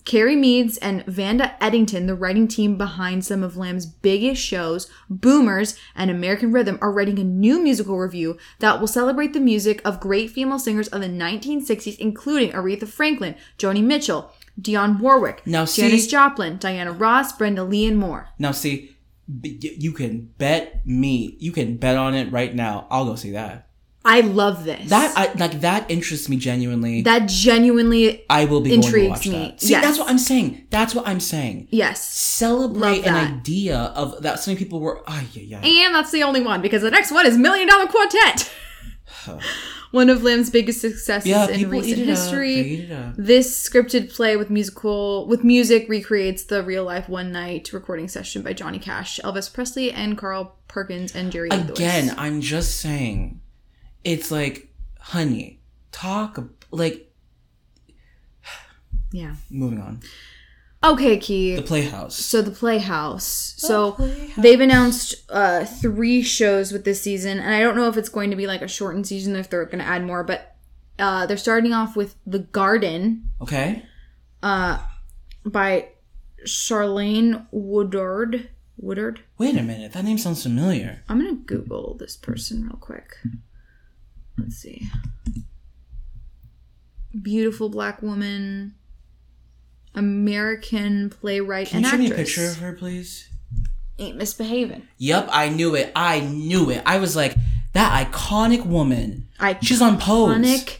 Kerry Meads and Vanda Eddington, the writing team behind some of Lamb's biggest shows, Boomers and American Rhythm, are writing a new musical review that will celebrate the music of great female singers of the 1960s, including Aretha Franklin, Joni Mitchell, Dionne Warwick, Now see- Janis Joplin, Diana Ross, Brenda Lee, and more. Now see, you can bet me. You can bet on it right now. I'll go see that. I love this. That I like. That interests me genuinely. that genuinely, I will be going to intrigues watch me. that. See, Yes. that's what I'm saying. That's what I'm saying. yes. Celebrate an idea of that. so many people were. Ay, yeah, yeah. And that's the only one because the next one is Million Dollar Quartet. one of Lamb's biggest successes Yeah, in recent history. Up. Eat it up. This scripted play with musical with music recreates the real life one night recording session by Johnny Cash, Elvis Presley, and Carl Perkins and Jerry Lee Lewis. Again, I'm just saying, it's like, honey, talk like. Yeah. Moving on. Okay, Key. The Playhouse. so the Playhouse. So Playhouse. they've announced uh three shows with this season, and I don't know if it's going to be like a shortened season if they're going to add more, but uh they're starting off with The Garden Okay. uh by Charlayne Woodard. Woodard. Wait a minute. That name sounds familiar. I'm gonna Google this person real quick. Let's see. Beautiful black woman, American playwright Can and you show me a actress. picture of her, please? Ain't misbehaving. Yep, I knew it. I knew it. I was like, that iconic woman. I She's on Pose. Oh iconic.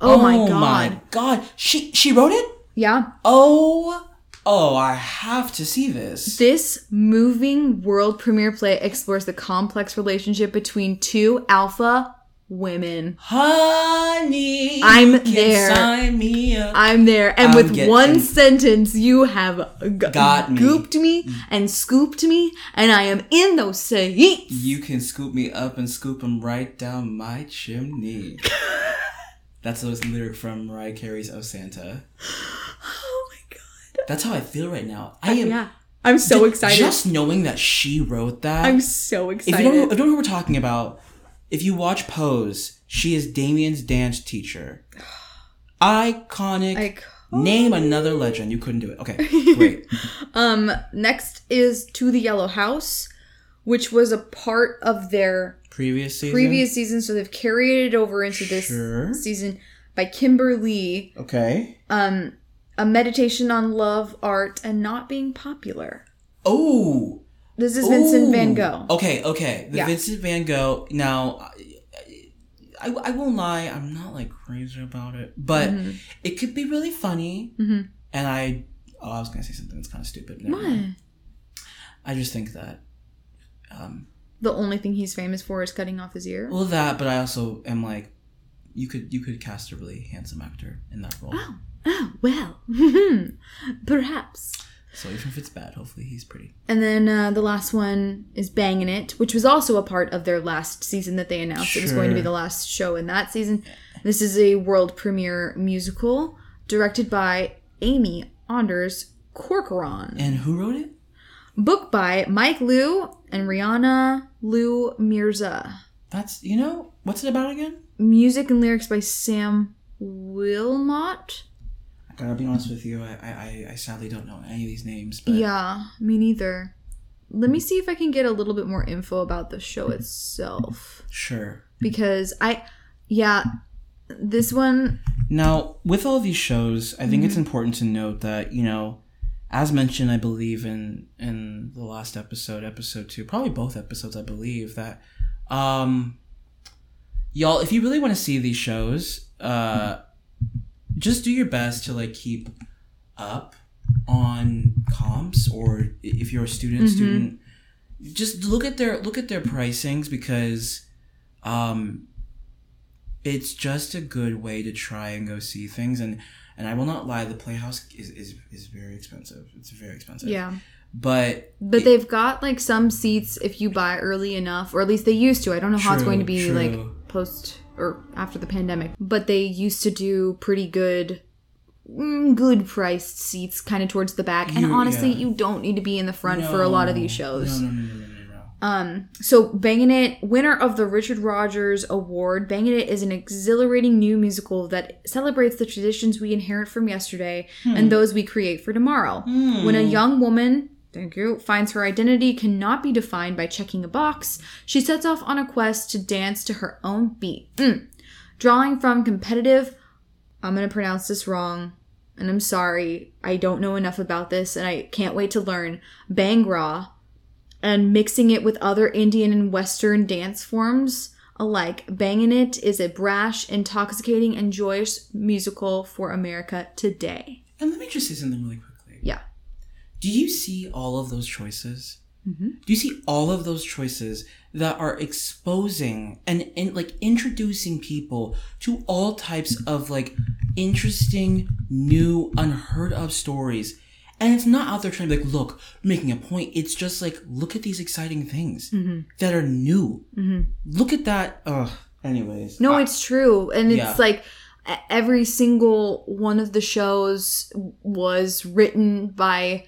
Oh, my god. my god. She she wrote it? Yeah. Oh. Oh, I have to see this. This moving world premiere play explores the complex relationship between two alpha women. Honey. I'm there. Sign me up. I'm there, and I'm with getting- one sentence, you have g- Got me. gooped me and scooped me, and I am in those seats. you can scoop me up and scoop him right down my chimney. That's a lyric from Mariah Carey's "Oh Santa." Oh my god! That's how I feel right now. I uh, am Yeah, I'm so excited. Just knowing that she wrote that. I'm so if excited. you don't know, if you don't know who we're talking about, if you watch Pose, she is Damien's dance teacher. Iconic. Like, Name another legend. You couldn't do it. Okay, great. Um, next is To the Yellow House, which was a part of their Previous season. previous season, so they've carried it over into this Sure. season by Kimber Lee. Okay. Um, a meditation on love, art, and not being popular. Oh. This is Vincent Ooh. Van Gogh. Okay, okay. The Yeah. Vincent Van Gogh. Now, I, I won't lie. I'm not like crazy about it, but Mm-hmm. it could be really funny. Mhm. And I, oh, I was gonna say something that's kind of stupid. Never What? mind. I just think that, um, The only thing he's famous for is cutting off his ear. well, that. But I also am like, you could you could cast a really handsome actor in that role. Oh, oh well, perhaps. So even if it's bad, hopefully he's pretty. And then uh, the last one is Bangin' It, which was also a part of their last season that they announced it was going to be the last show in that season. This is a world premiere musical directed by Amy Anders Corcoran. And who wrote it? Book by Mike Lew and Rehana Lew Mirza. That's you know what's it about again? Music and lyrics by Sam Willmott. Gotta be honest with you. I I, I- sadly don't know any of these names. But Yeah, me neither. Let me see if I can get a little bit more info about the show itself. sure. Because I, yeah, this one, Now, with all these shows, I think it's Mm-hmm. important to note that you know, as mentioned, I believe in in the last episode, episode two, probably both episodes, I believe that, um, y'all, if you really want to see these shows, uh, just do your best to like keep up on comps, or if you're a student, Mm-hmm. student, just look at their look at their pricings because, um, it's just a good way to try and go see things and and I will not lie the playhouse is is, is very expensive it's very expensive yeah. but But they've got like some seats if you buy early enough, or at least they used to. I don't know how it's going to be true. like post or after the pandemic, but they used to do pretty good. mm, Good priced seats, kind of towards the back, and honestly, yeah. you don't need to be in the front for a lot of these shows. no no no no no no, no. Um, so Bangin' It, winner of the Richard Rodgers Award, Bangin' It is an exhilarating new musical that celebrates the traditions we inherit from yesterday and those we create for tomorrow. When a young woman, thank you, finds her identity cannot be defined by checking a box, she sets off on a quest to dance to her own beat. Mm. Drawing from competitive, I'm gonna pronounce this wrong, and I'm sorry, I don't know enough about this, and I can't wait to learn. bhangra, and mixing it with other Indian and Western dance forms alike. Bangin' It is a brash, intoxicating, and joyous musical for America today. and let me just say something really Yeah. Do you see all of those choices Mm-hmm. do you see all of those choices that are exposing and, and like introducing people to all types of like interesting new unheard of stories and it's not out there trying to be like look making a point it's just like look at these exciting things Mm-hmm. that are new look at that Ugh. anyways No, I- it's true. And it's Yeah. like every single one of the shows was written by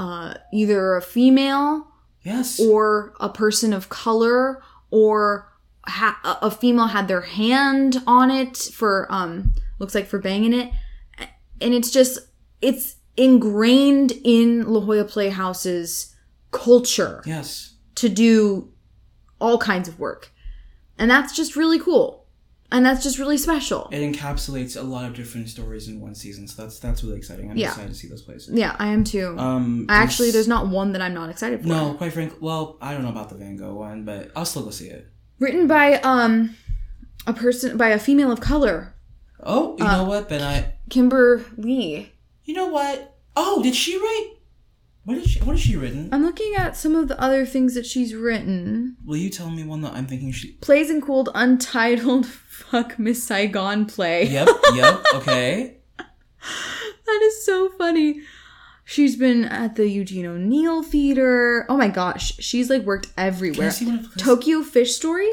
uh, either a female yes. or a person of color or ha- a- female had their hand on it for um looks like for banging it. And it's just it's ingrained in La Jolla Playhouse's culture yes. to do all kinds of work. And that's just really cool and that's just really special. It encapsulates a lot of different stories in one season so that's that's really exciting. I'm Yeah. excited to see those places yeah I am too. Um I actually there's not one that I'm not excited for. No quite frank well i don't know about the van gogh one but i'll still go see it. Written by um a person by a female of color. Oh you Uh, know what then i Kimber Lee. you know what? Oh did she write what did she what has she written I'm looking at some of the other things that she's written. will you tell me one that i'm thinking she Plays and cooled untitled fuck Miss Saigon play. yep yep okay That is so funny. She's been at the Eugene O'Neill Theater. Oh my gosh, she's like worked everywhere. see one of Tokyo Fish Story,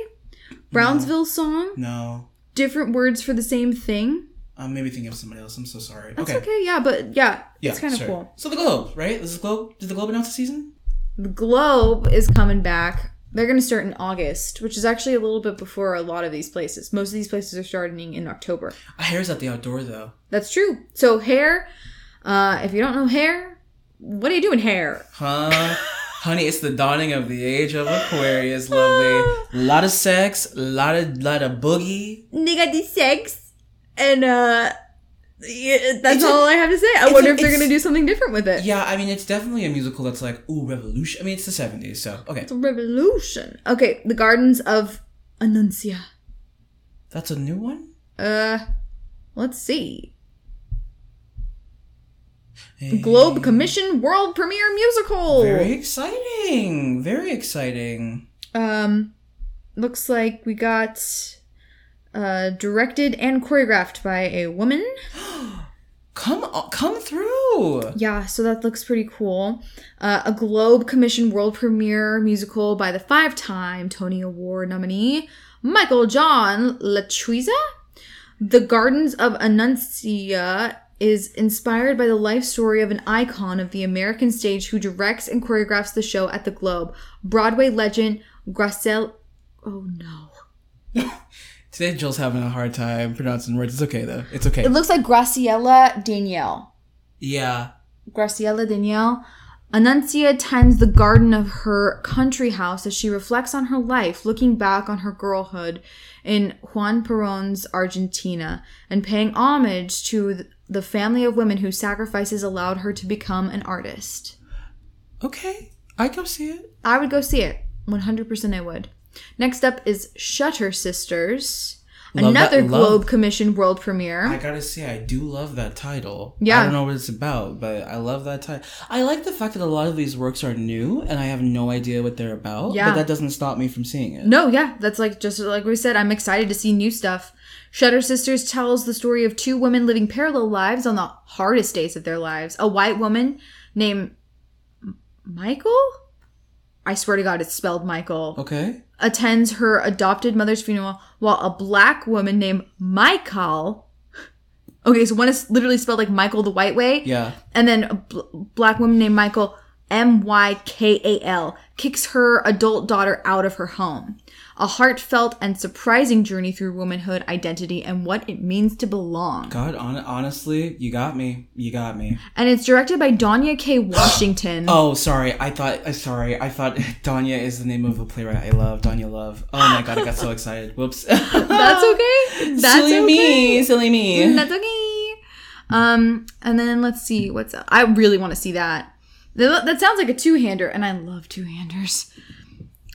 Brownsville song, no different words for the same thing. I'm maybe thinking of somebody else i'm so sorry That's okay okay, yeah, but yeah, yeah it's kind of cool. so the globe right this is globe did the globe announce the season The Globe is coming back. They're going to start in August, which is actually a little bit before a lot of these places. Most of these places are starting in October. a hair's at the outdoor though That's true. So hair, uh, if you don't know hair, what are you doing, hair? Huh? Honey, it's the dawning of the age of Aquarius, lovely. A lot of sex, a lot of lot of boogie. Nigga, the sex, and uh, yeah, that's It's all I have to say. I wonder a- if they're gonna do something different with it. Yeah, I mean it's definitely a musical that's like, ooh, revolution. I mean it's the seventies, so okay. It's a revolution. Okay, the Gardens of Anuncia. That's a new one? Uh, let's see. Globe Commission World Premiere Musical. Very exciting. Very exciting. Um, looks like we got uh directed and choreographed by a woman. Come on, come through. Yeah, so that looks pretty cool. Uh, a Globe Commission World Premiere musical by the five-time Tony Award nominee Michael John LaChiusa. The Gardens of Anuncia is inspired by the life story of an icon of the American stage who directs and choreographs the show at the Globe. Broadway legend Gracel. Oh no. Today Jill's having a hard time pronouncing words. It's okay though. It's okay. It looks like Graciela Daniele. Yeah. Graciela Daniele. Anuncia tends the garden of her country house as she reflects on her life, looking back on her girlhood in Juan Perón's Argentina and paying homage to the family of women whose sacrifices allowed her to become an artist. Okay. I go see it. I would go see it. 100% I would. Next up is Shutter Sisters, Love that- another love- Globe Commission world premiere. I gotta say, I do love that title. Yeah. I don't know what it's about, but I love that title. I like the fact that a lot of these works are new and I have no idea what they're about. Yeah. But that doesn't stop me from seeing it. No, yeah, that's like just like we said. I'm excited to see new stuff. Shutter Sisters tells the story of two women living parallel lives on the hardest days of their lives. A white woman named Michael. I swear to God, it's spelled Michael. Okay. Attends her adopted mother's funeral, while a black woman named Michael. Okay, so one is literally spelled like Michael the White Way. Yeah. And then a bl- black woman named Michael, M Y K A L, kicks her adult daughter out of her home. A heartfelt and surprising journey through womanhood, identity, and what it means to belong. God, on- honestly, you got me. You got me. And it's directed by Donya K. Washington. Oh, sorry. I thought. Uh, sorry. I thought Danya is the name of a playwright I love. Danya Love. Oh my god, I got so excited. Whoops. That's okay. That's silly okay. me. Silly me. That's okay. Um, and then let's see what's up. I really want to see that. That that sounds like a two-hander, and I love two-handers.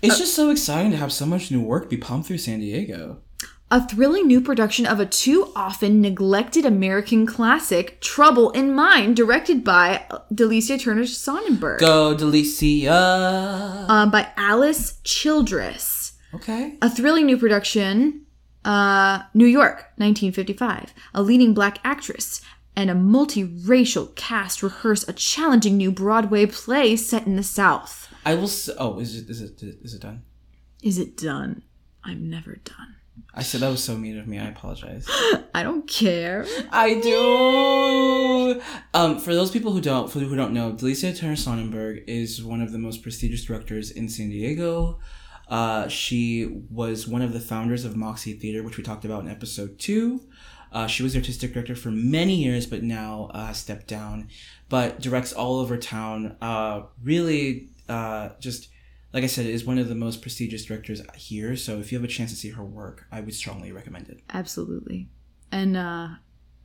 It's just so exciting to have so much new work be pumped through San Diego. A thrilling new production of a too often neglected American classic, Trouble in Mind, directed by Delicia Turner Sonnenberg. Go, Delicia. Uh, by Alice Childress. Okay. A thrilling new production, uh, New York, 1955. A leading black actress and a multiracial cast rehearse a challenging new Broadway play set in the South. I will. S- oh, is it? Is it? Is it done? Is it done? I'm never done. I said that was so mean of me. I apologize. I don't care. I do. Um, for those people who don't, for who don't know, Delicia Turner Sonnenberg is one of the most prestigious directors in San Diego. Uh, she was one of the founders of Moxie Theater, which we talked about in episode two. Uh, she was the artistic director for many years, but now uh, stepped down. But directs all over town. Uh, really, uh, just like I said, is one of the most prestigious directors here. So if you have a chance to see her work, I would strongly recommend it. Absolutely. And uh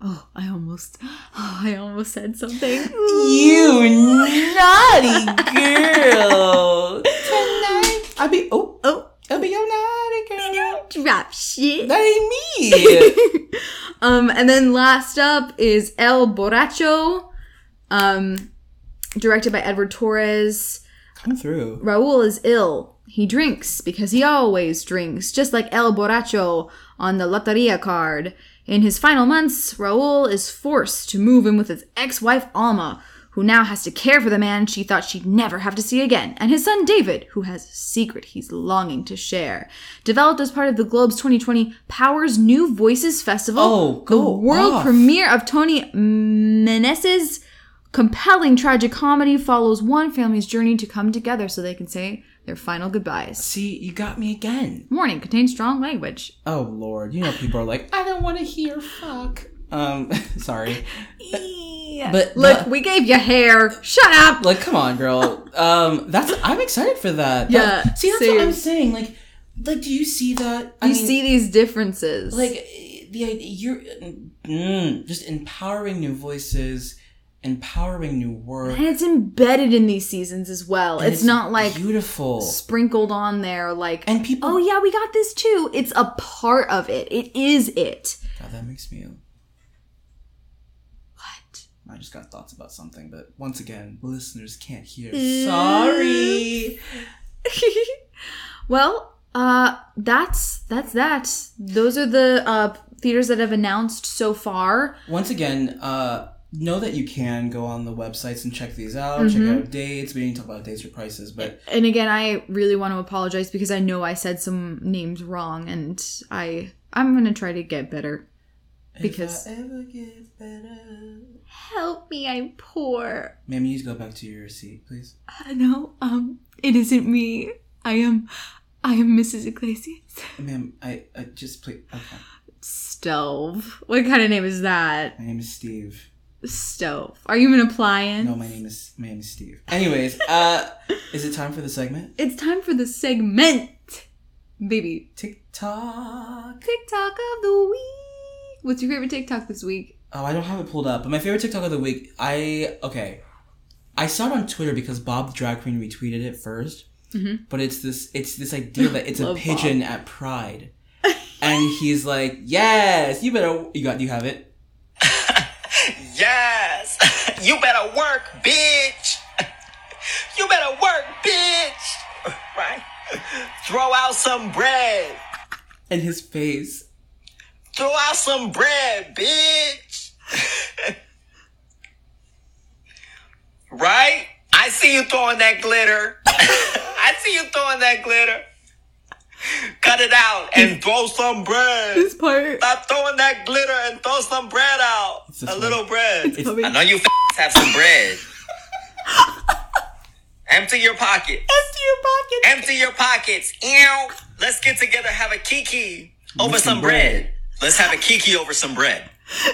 oh, I almost oh, I almost said something. You naughty girl. Tonight I'll be oh Oh, I'll be your naughty girl. drop shit. That ain't me. um and then last up is El Borracho um directed by Edward Torres. Come through. Raul is ill. He drinks because he always drinks, just like El Borracho on the Loteria card. In his final months, Raul is forced to move in with his ex wife Alma, who now has to care for the man she thought she'd never have to see again, and his son David, who has a secret he's longing to share. Developed as part of the Globe's 2020 Powers New Voices Festival, Oh, the world off. premiere of Tony Meneses' compelling tragic comedy follows one family's journey to come together so they can say their final goodbyes. See, you got me again. Warning contains strong language. Oh lord, you know people are like, I don't want to hear fuck. Um, sorry. But Look, we gave you hair. Shut up. like come on girl um that's i'm excited for that Yeah, That- see that's what i'm saying like like do you see that I you mean, see these differences. like the idea you're mm, just empowering new voices empowering new work. And it's embedded in these seasons as well. and It's, not like beautiful. sprinkled on there like and people oh yeah we got this too. It's a part of it. It is it. God, that makes me what? I just got thoughts about something, but once again, listeners can't hear. Sorry. well uh that's that's that. Those are the uh theaters that have announced so far. Once again, uh, know that you can go on the websites and check these out. Mm-hmm. Check out dates. We didn't talk about dates or prices, but and again i really want to apologize because i know i said some names wrong and i i'm gonna try to get better Because- if I ever get better, help me i'm poor ma'am, you need to go back to your seat, please. uh, no um it isn't me i am i am mrs iglesias Ma'am, I, I just please. Okay, stove what kind of name is that my name is Steve. Stove are you an appliance No, my name is my name is Steve. Anyways, uh, is it time for the segment? It's time for the segment, baby. TikTok. TikTok of the week. What's your favorite TikTok this week? Oh, I don't have it pulled up. But my favorite TikTok of the week, I okay, I saw it on Twitter because Bob the drag queen retweeted it 1st Mhm. But it's this, it's this idea that it's a pigeon at Pride, and he's like, "Yes, you better." You got? You have it? Yes! You better work, bitch! You better work, bitch! Right? Throw out some bread! And his face. Throw out some bread, bitch! right? I see you throwing that glitter. I see you throwing that glitter. Cut it out and throw some bread. This part. Stop throwing that glitter and throw some bread out. It's A little bread. It's-. I know you f- have some bread. Empty your pocket. Empty your pocket. Empty your pockets. Ew. Let's get together, have a kiki over some bread. bread. Let's have a kiki over some bread.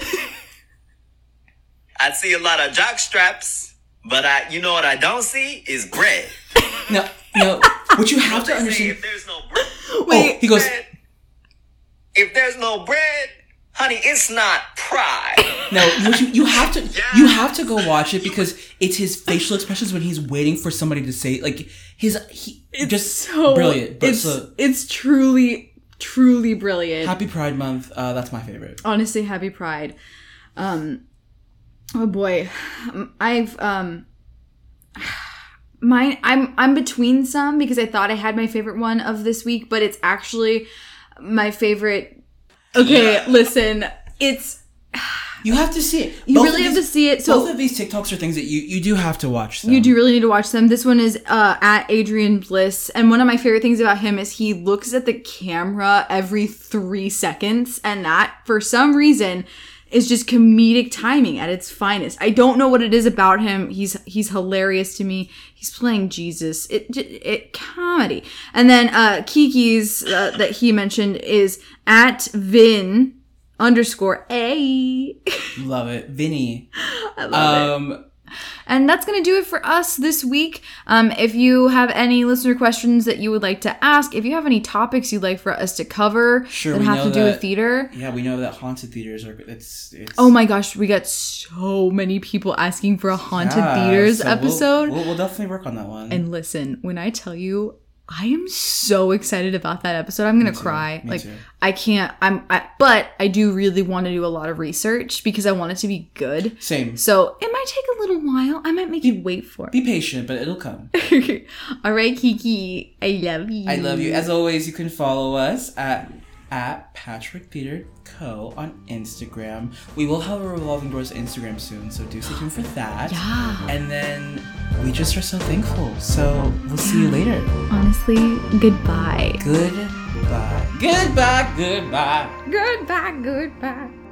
I see a lot of jock straps, but I, you know what I don't see is bread. No, no. What you have to understand. if there's no bread, Oh, he goes. if there's no bread, honey, it's not pride. No, you, you have to you have to go watch it because it's his facial expressions when he's waiting for somebody to say like his he just So brilliant. But it's so, it's truly truly brilliant. happy Pride Month. Uh, that's my favorite. Honestly, happy Pride. Um, oh boy, I've um. Mine, I'm I'm between some because I thought I had my favorite one of this week, but it's actually my favorite. Okay, listen, it's You have to see it. you Both really of have to see it. So both of these TikToks are things that you you do have to watch. Them. You do really need to watch them. This one is uh, at Adrian Bliss, and one of my favorite things about him is he looks at the camera every three seconds, and that for some reason is just comedic timing at its finest. I don't know what it is about him. He's he's hilarious to me. He's playing Jesus. It j- it comedy, and then uh, Kiki's uh, that he mentioned is at Vin underscore a. love it, Vinny. I love it. And that's going to do it for us this week. Um, if you have any listener questions that you would like to ask, if you have any topics you'd like for us to cover Sure, that have to do with theater, yeah, we know that haunted theaters are. It's it's. oh my gosh, we got so many people asking for a haunted yeah, theaters so we'll- episode. We'll, we'll definitely work on that one. and listen, when I tell you, I am so excited about that episode. I'm gonna cry. me like too. I can't. I'm. I, but I do really want to do a lot of research because I want it to be good. Same. So it might take a little while. I might make you wait for it. Be patient, but it'll come. All right, Kiki, I love you. I love you. As always, you can follow us at at Patrick Theater Co on Instagram. We will have a revolving doors Instagram soon, so do stay tuned for that. Yeah. And then we just are so thankful. So we'll see you later. Honestly, goodbye. Goodbye. Goodbye. Goodbye. Goodbye, goodbye.